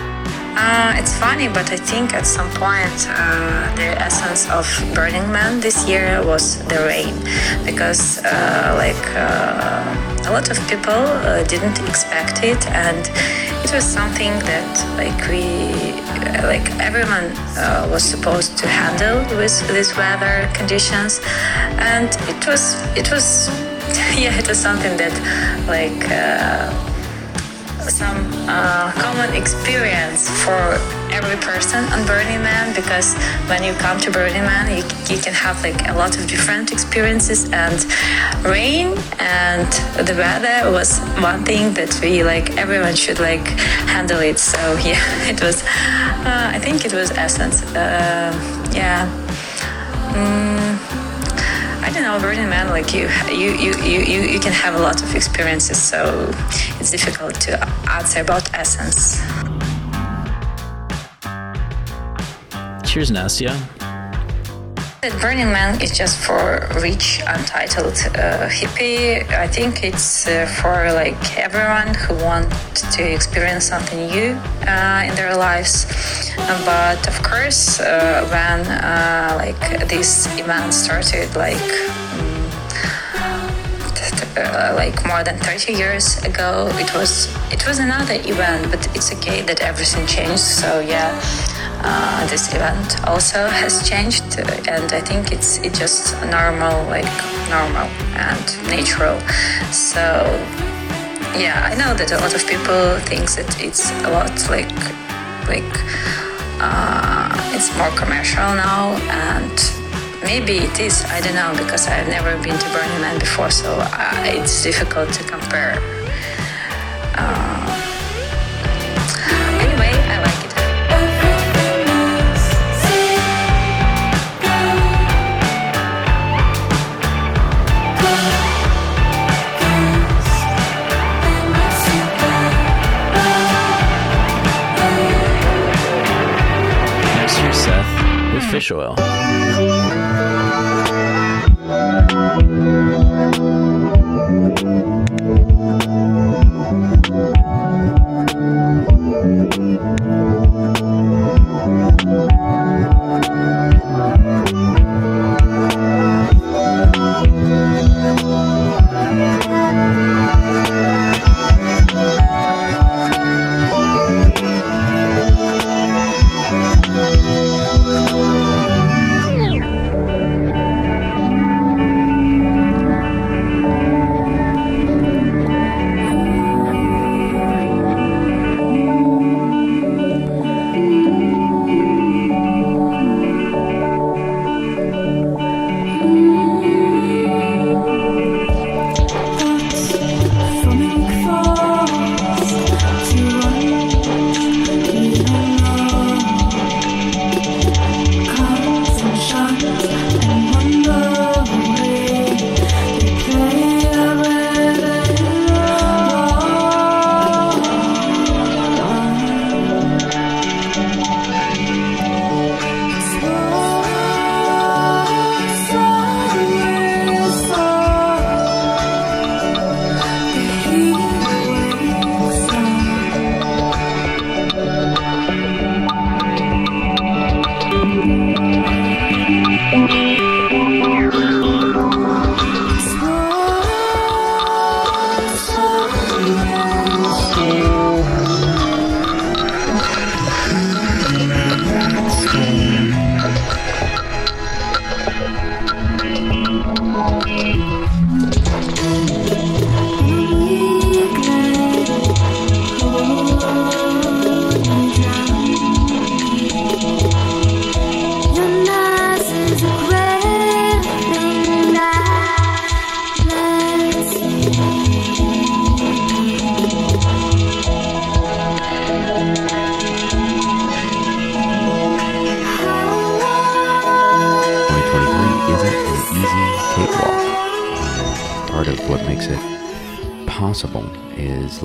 Uh, it's funny, but I think at some point uh, the essence of Burning Man this year was the rain, because uh, like uh, a lot of people uh, didn't expect it, and it was something that like we like everyone uh, was supposed to handle with these weather conditions, and it was it was [LAUGHS] yeah it was something that like some uh, common experience for every person on Burning Man because when you come to Burning Man, you, you can have like a lot of different experiences. And rain and the weather was one thing that we like everyone should like handle it. So [LAUGHS] yeah, it was. Uh, I think it was essence. Uh, yeah. Mm. I don't know, Burning Man, like you, you, you, you, you, you can have a lot of experiences, so it's difficult to answer about essence.
Cheers.
Burning Man is just for rich, untitled uh, hippie. I think it's uh, for like everyone who want to experience something new uh, in their lives. but of course, uh, when uh, like this event started, like uh, like more than 30 years ago it was it was another event but it's okay that everything changed so yeah uh, this event also has changed, and I think it's it's just normal, like normal and natural. So yeah, I know that a lot of people think that it's a lot like like uh, it's more commercial now and maybe it is i don't know because i've never been to burning man before so uh, it's difficult to compare uh,
fish oil.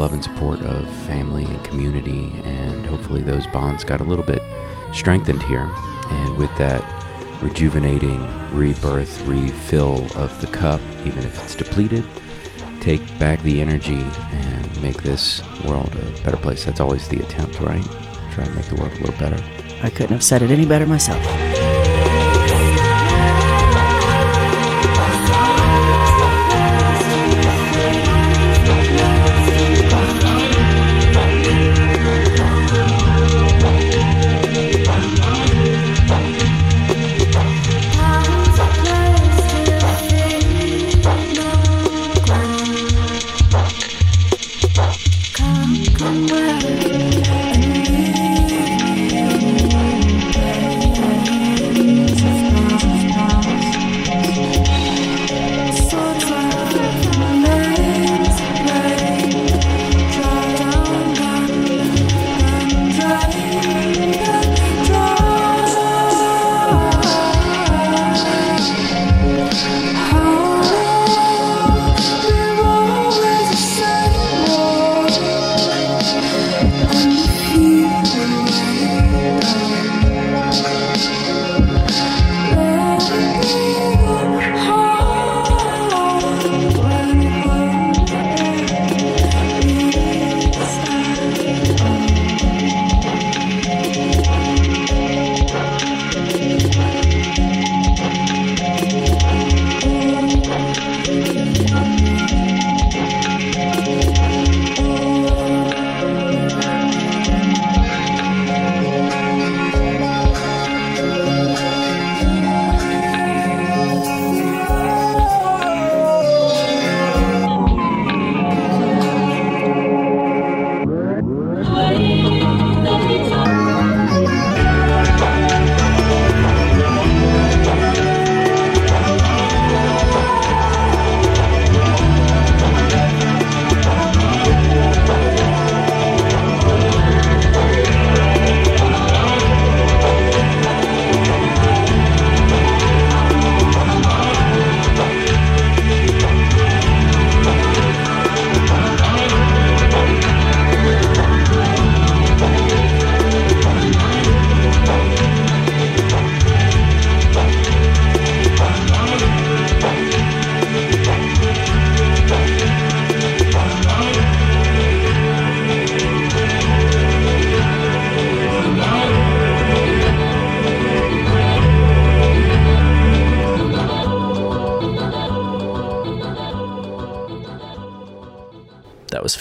Love and support of family and community, and hopefully those bonds got a little bit strengthened here. And with that rejuvenating rebirth, refill of the cup, even if it's depleted, take back the energy and make this world a better place. That's always the attempt, right? Try to make the world a little better.
I couldn't have said it any better myself.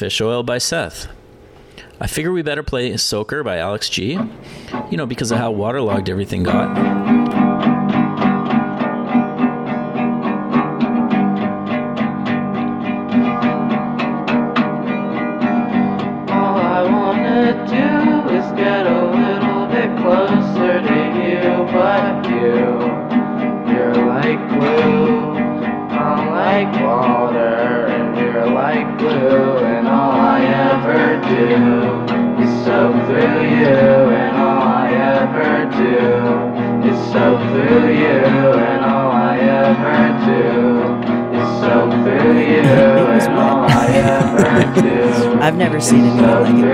Fish Oil by Seth. I figure we better play Soaker by Alex G, you know, because of how waterlogged everything got.
seat and you
like it.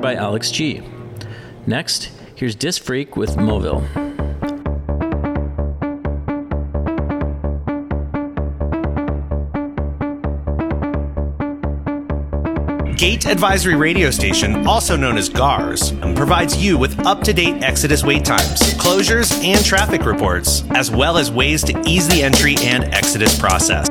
by Alex G. Next, here's Disc Freak with Moville.
Gate Advisory radio station, also known as GARS, provides you with up to date Exodus wait times, closures, and traffic reports, as well as ways to ease the entry and Exodus process.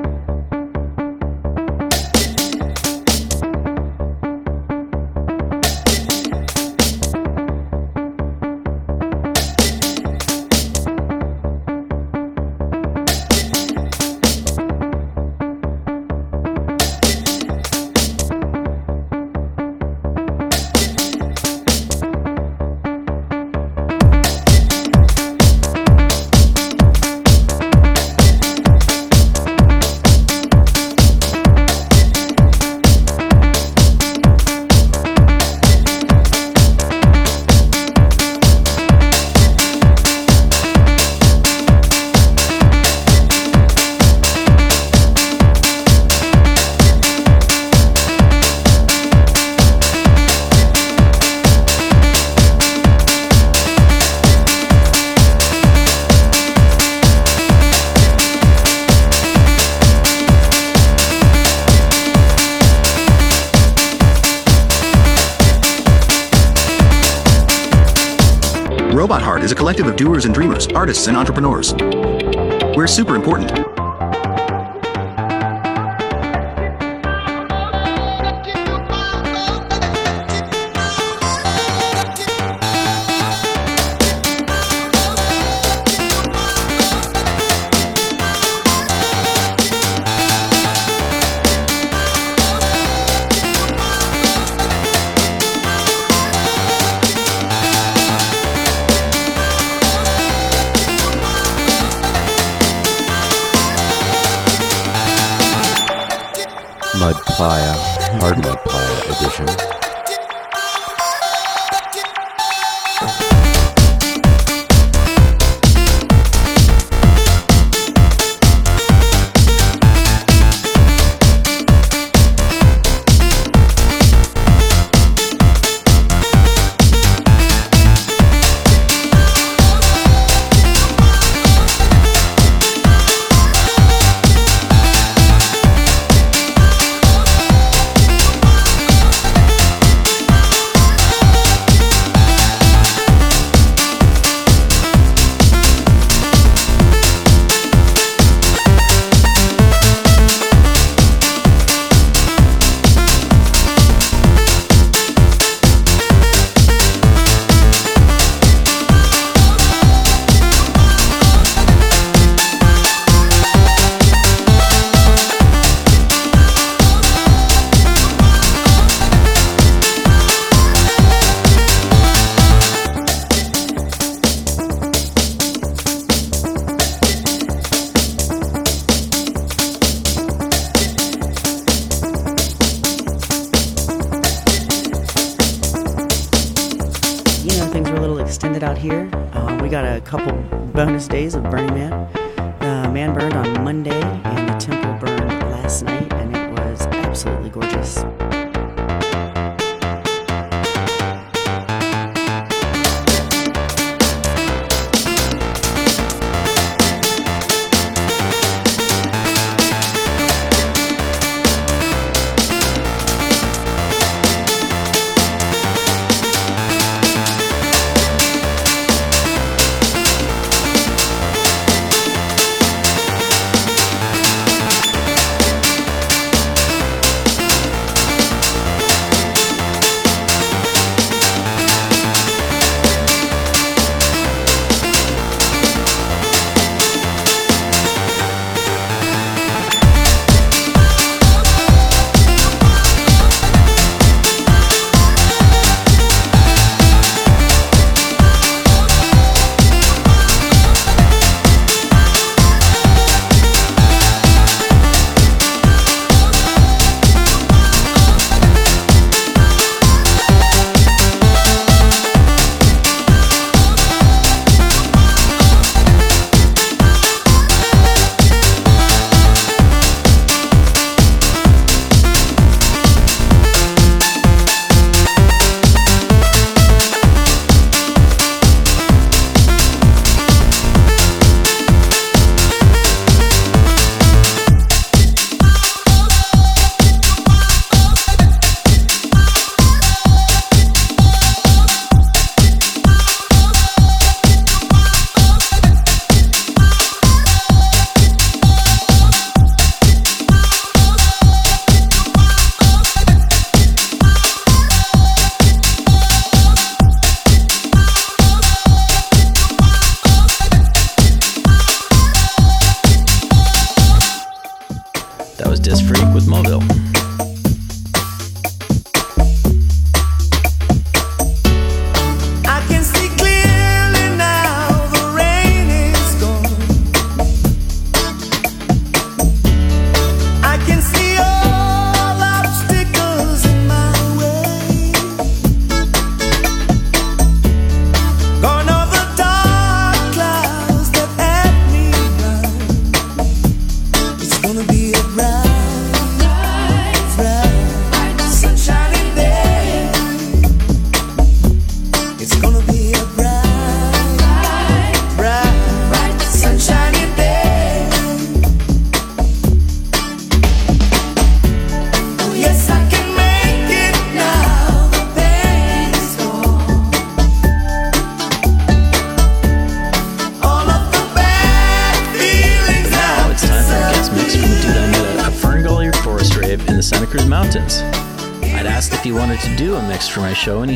artists and entrepreneurs. We're super important.
Extended out here. Uh, we got a couple bonus days of Burning Man. The man burned on Monday, and the temple burned last night, and it was absolutely gorgeous.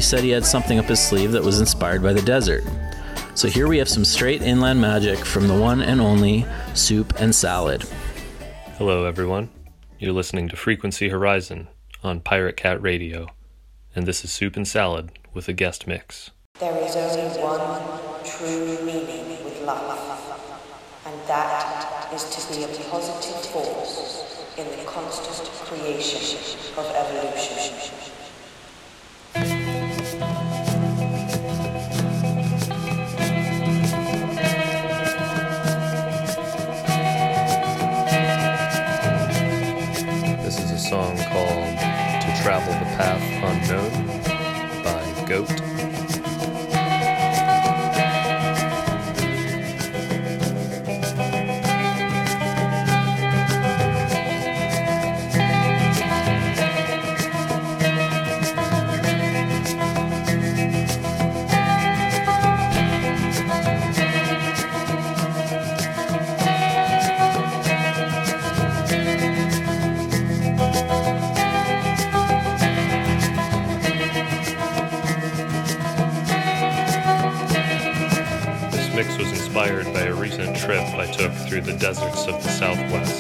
Said he had something up his sleeve that was inspired by the desert. So here we have some straight inland magic from the one and only Soup and Salad.
Hello, everyone. You're listening to Frequency Horizon on Pirate Cat Radio, and this is Soup and Salad with a guest mix.
There is only one true meaning with life, and that is to be a positive force in the constant creation
a song called To Travel the Path Unknown by Goat. Through the deserts of the Southwest,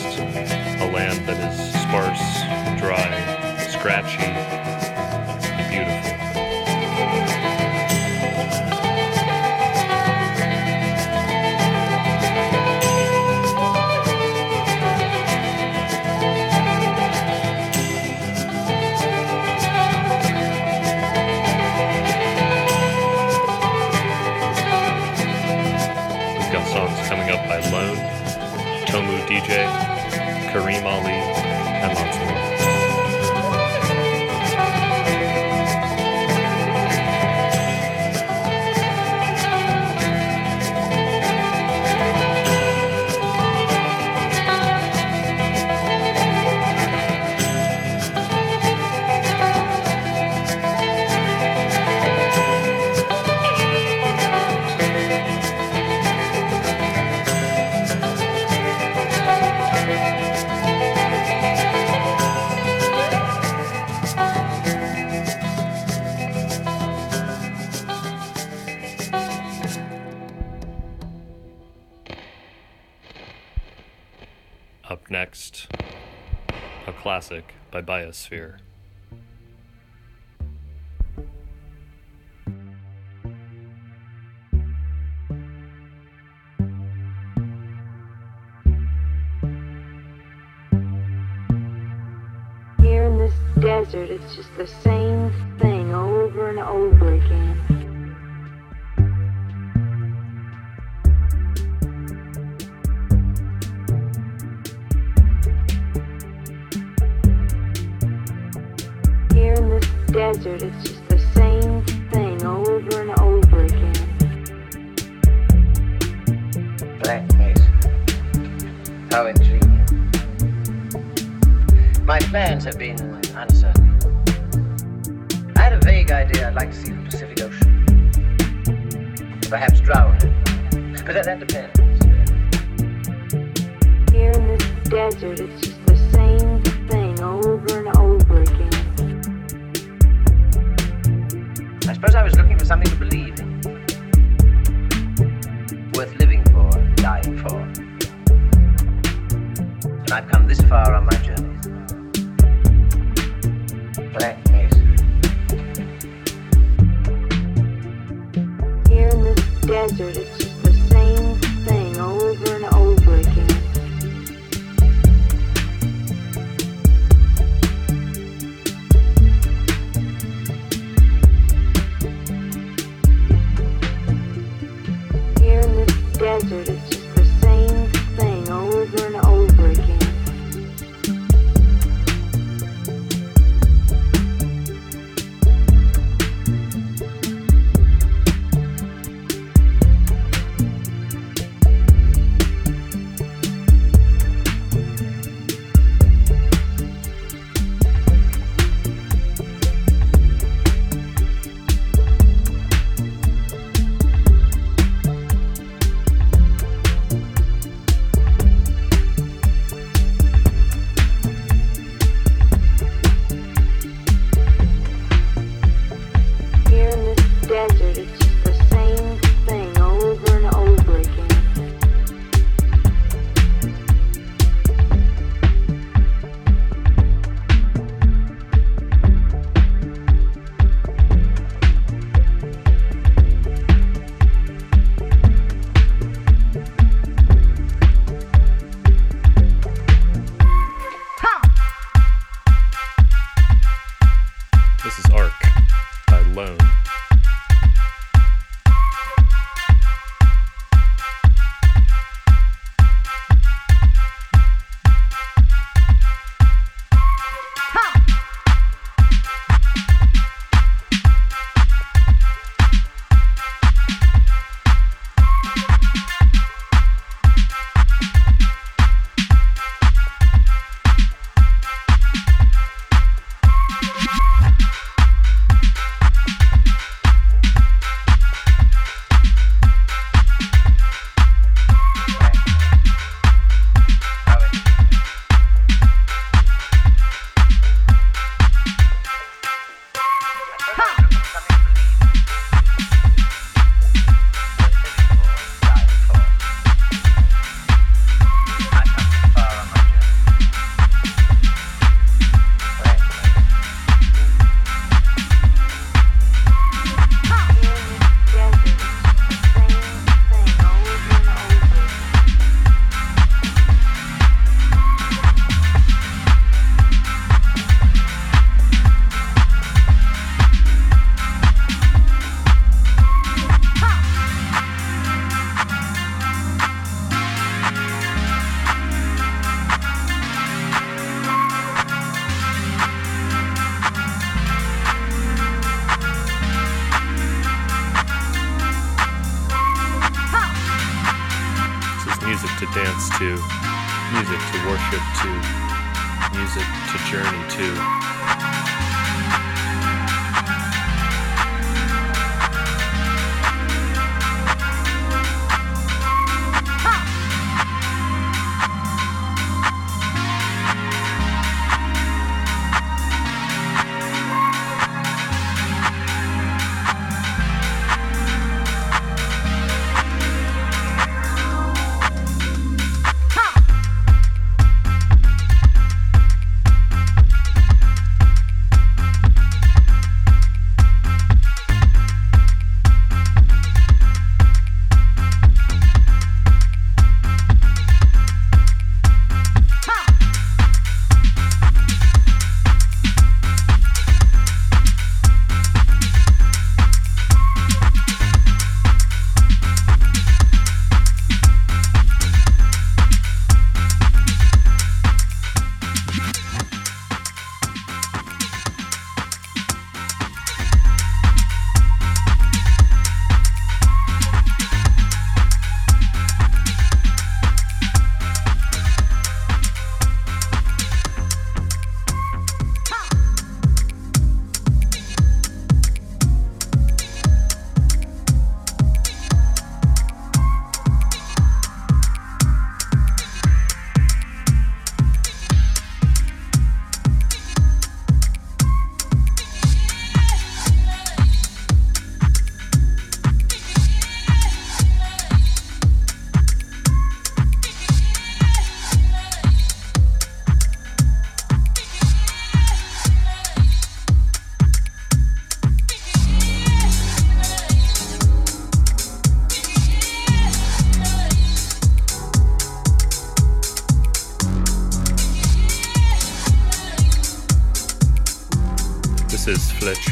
by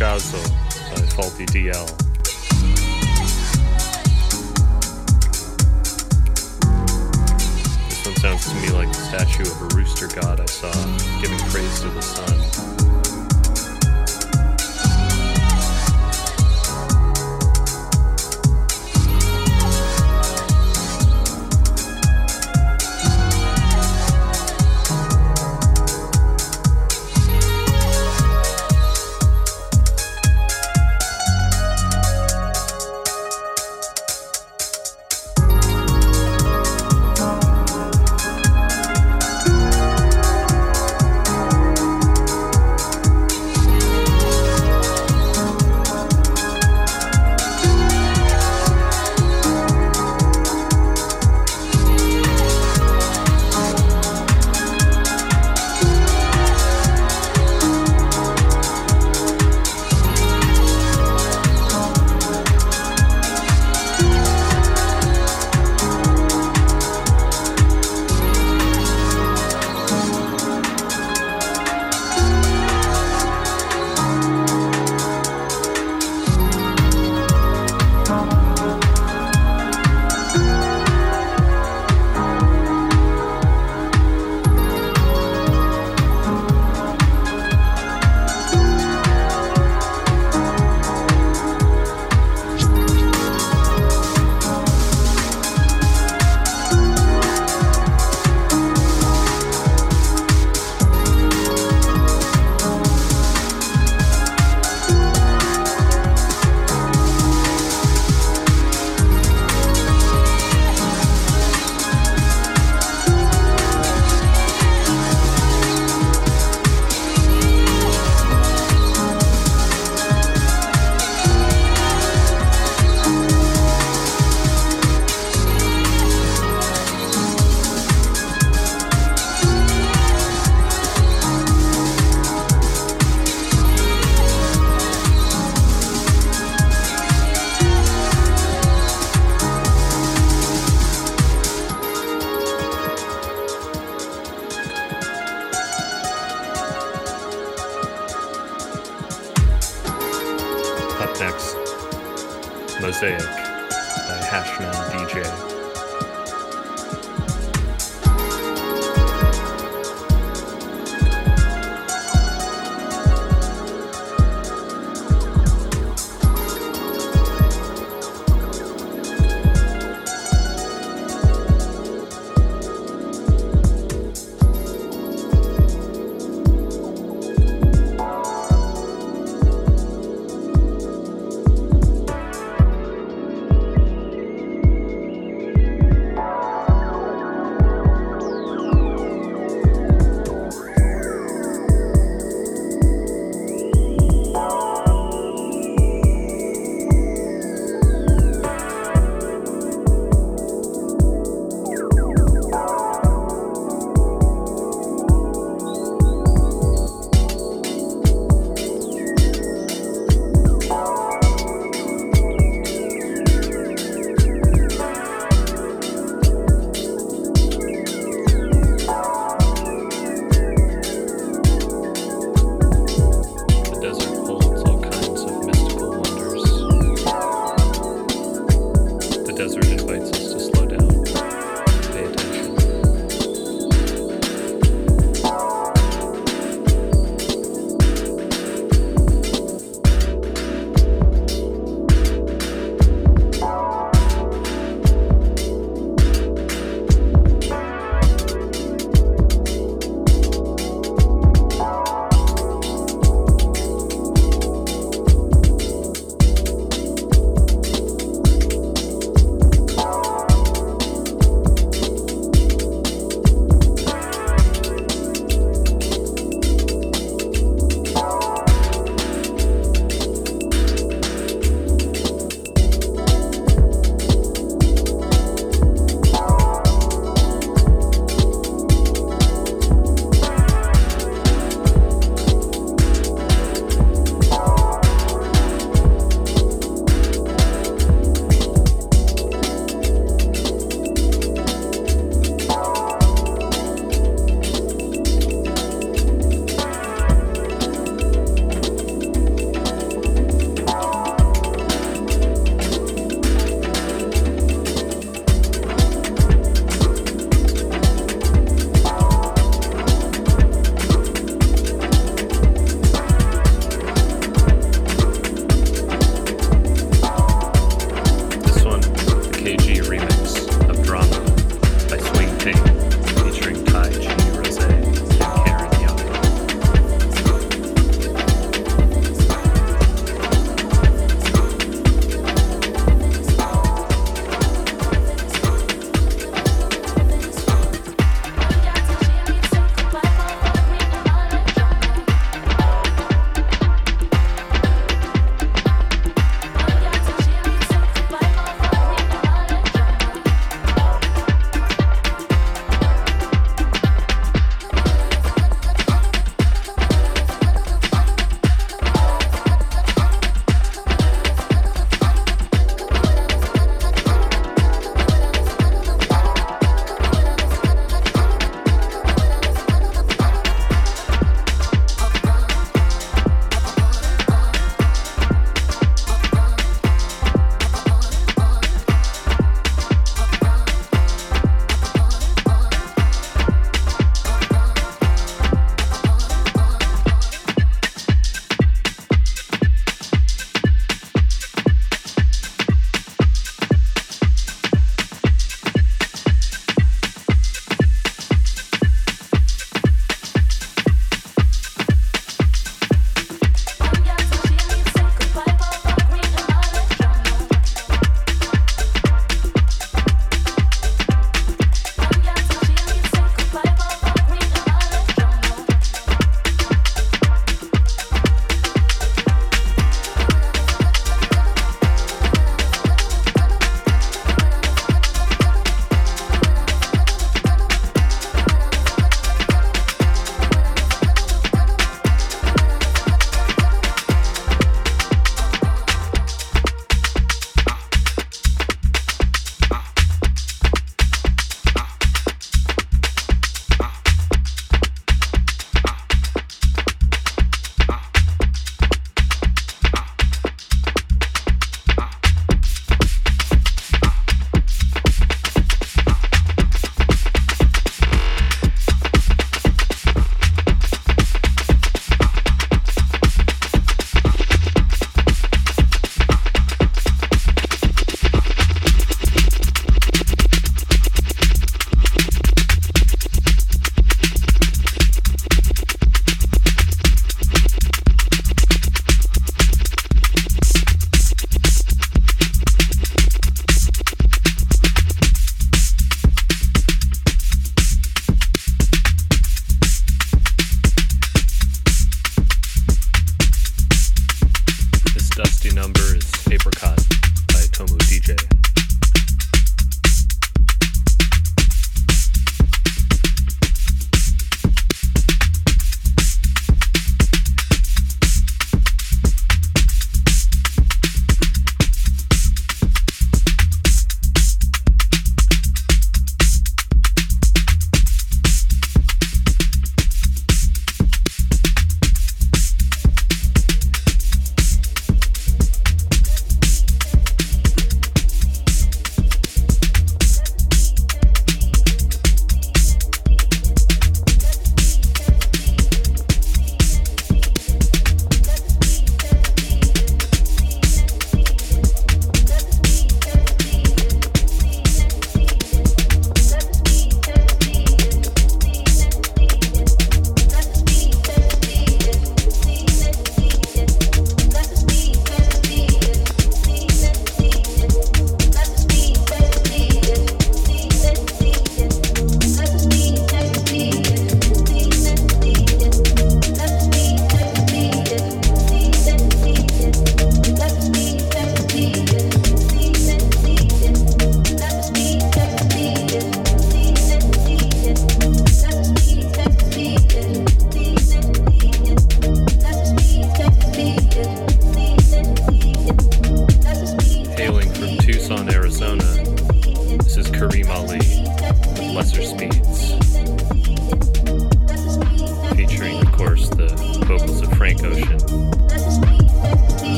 Flechazo by
FaltyDL.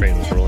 trailer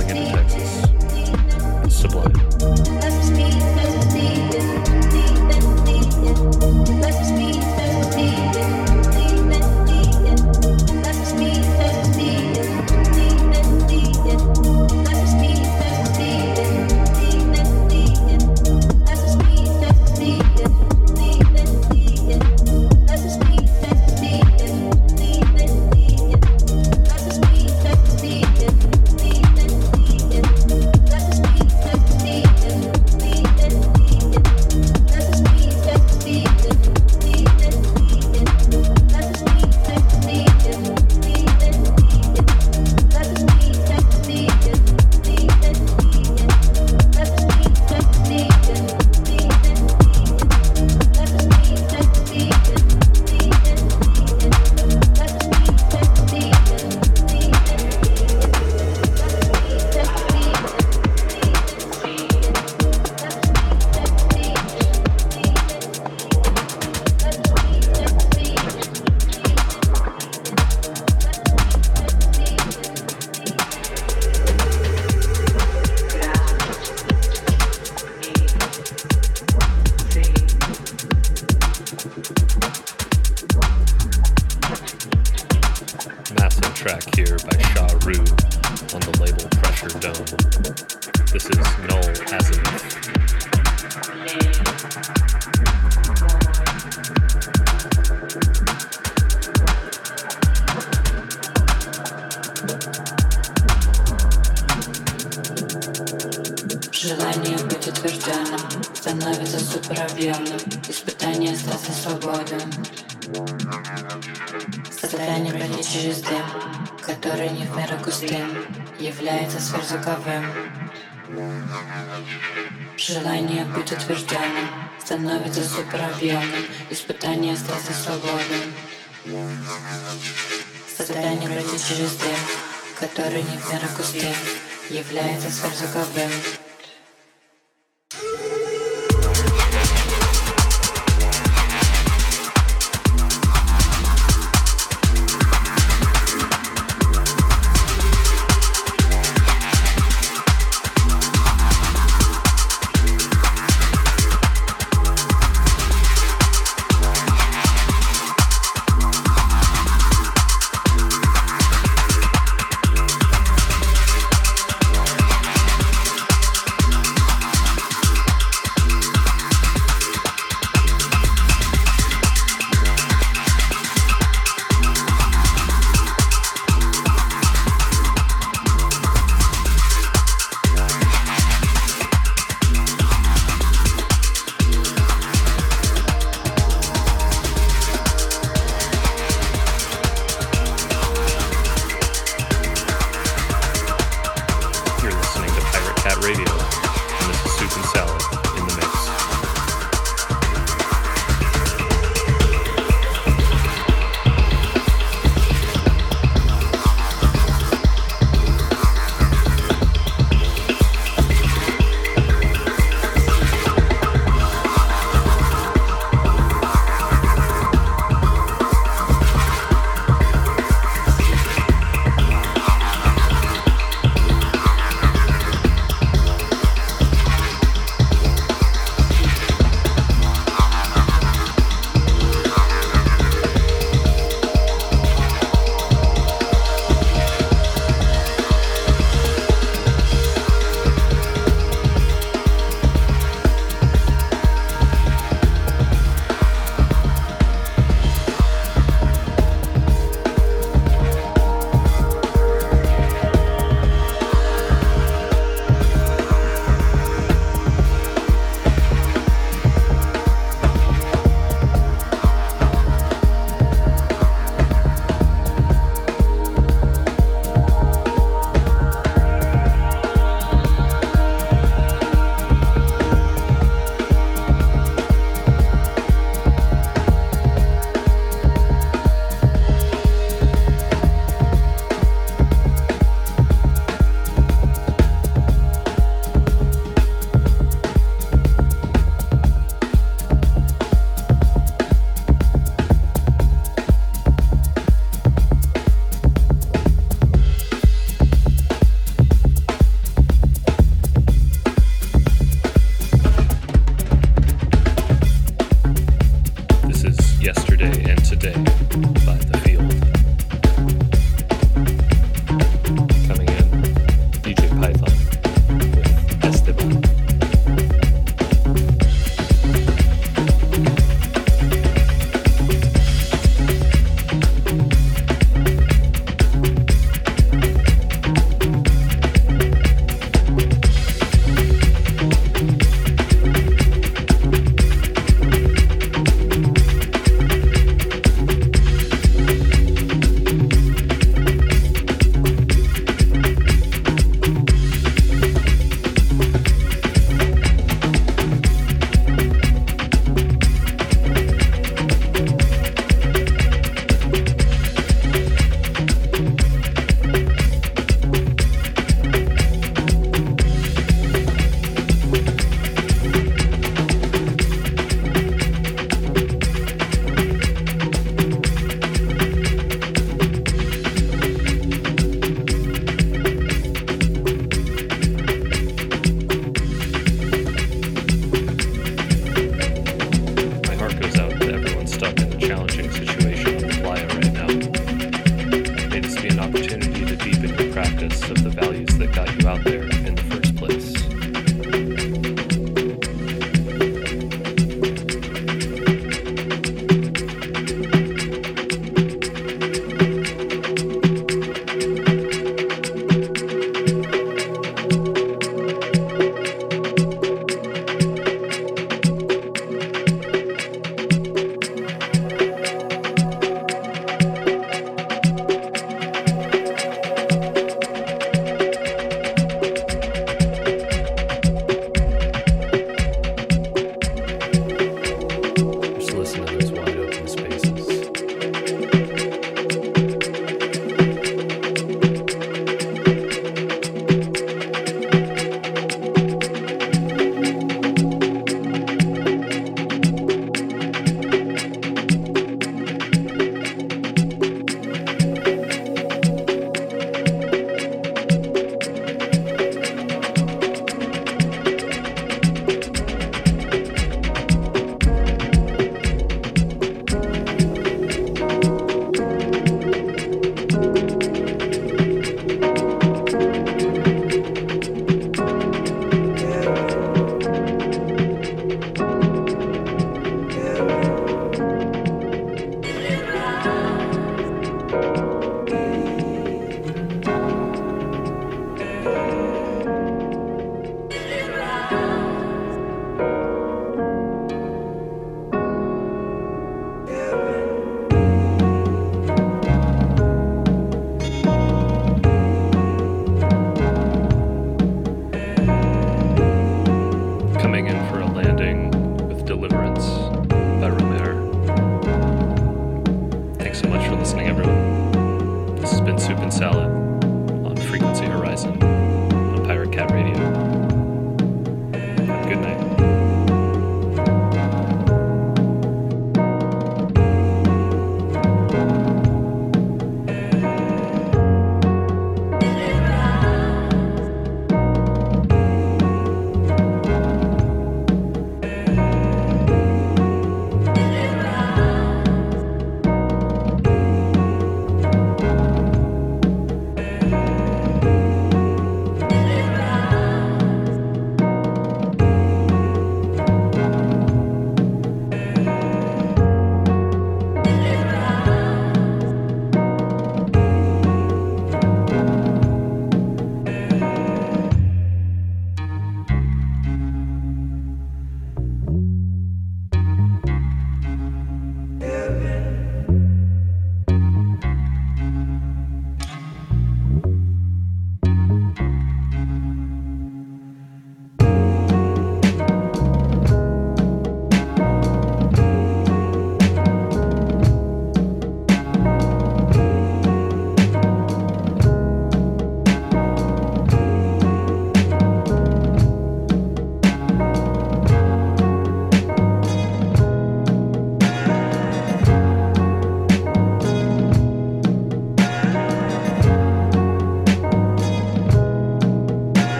через дым, который не в меру густым, является сверхзвуковым.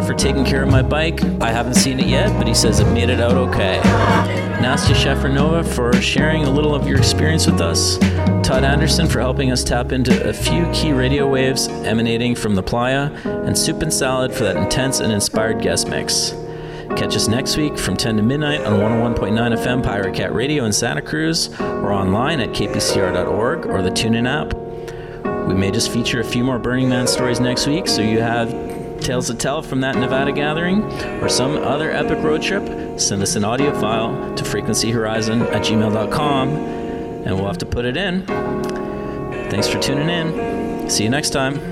For taking care of my bike. I haven't seen it yet, but he says it made it out okay. Nastya Shefranova for sharing a little of your experience with us. Todd Anderson for helping us tap into a few key radio waves emanating from the playa. And Soup and Salad for that intense and inspired guest mix. Catch us next week from 10 to midnight on 101.9 FM Pirate Cat Radio in Santa Cruz or online at kpcr.org or the TuneIn app. We may just feature a few more Burning Man stories next week, so you have tales to tell from that Nevada gathering or some other epic road trip. Send us an audio file to frequencyhorizon at gmail.com and we'll have to put it in. Thanks for tuning in. See you next time.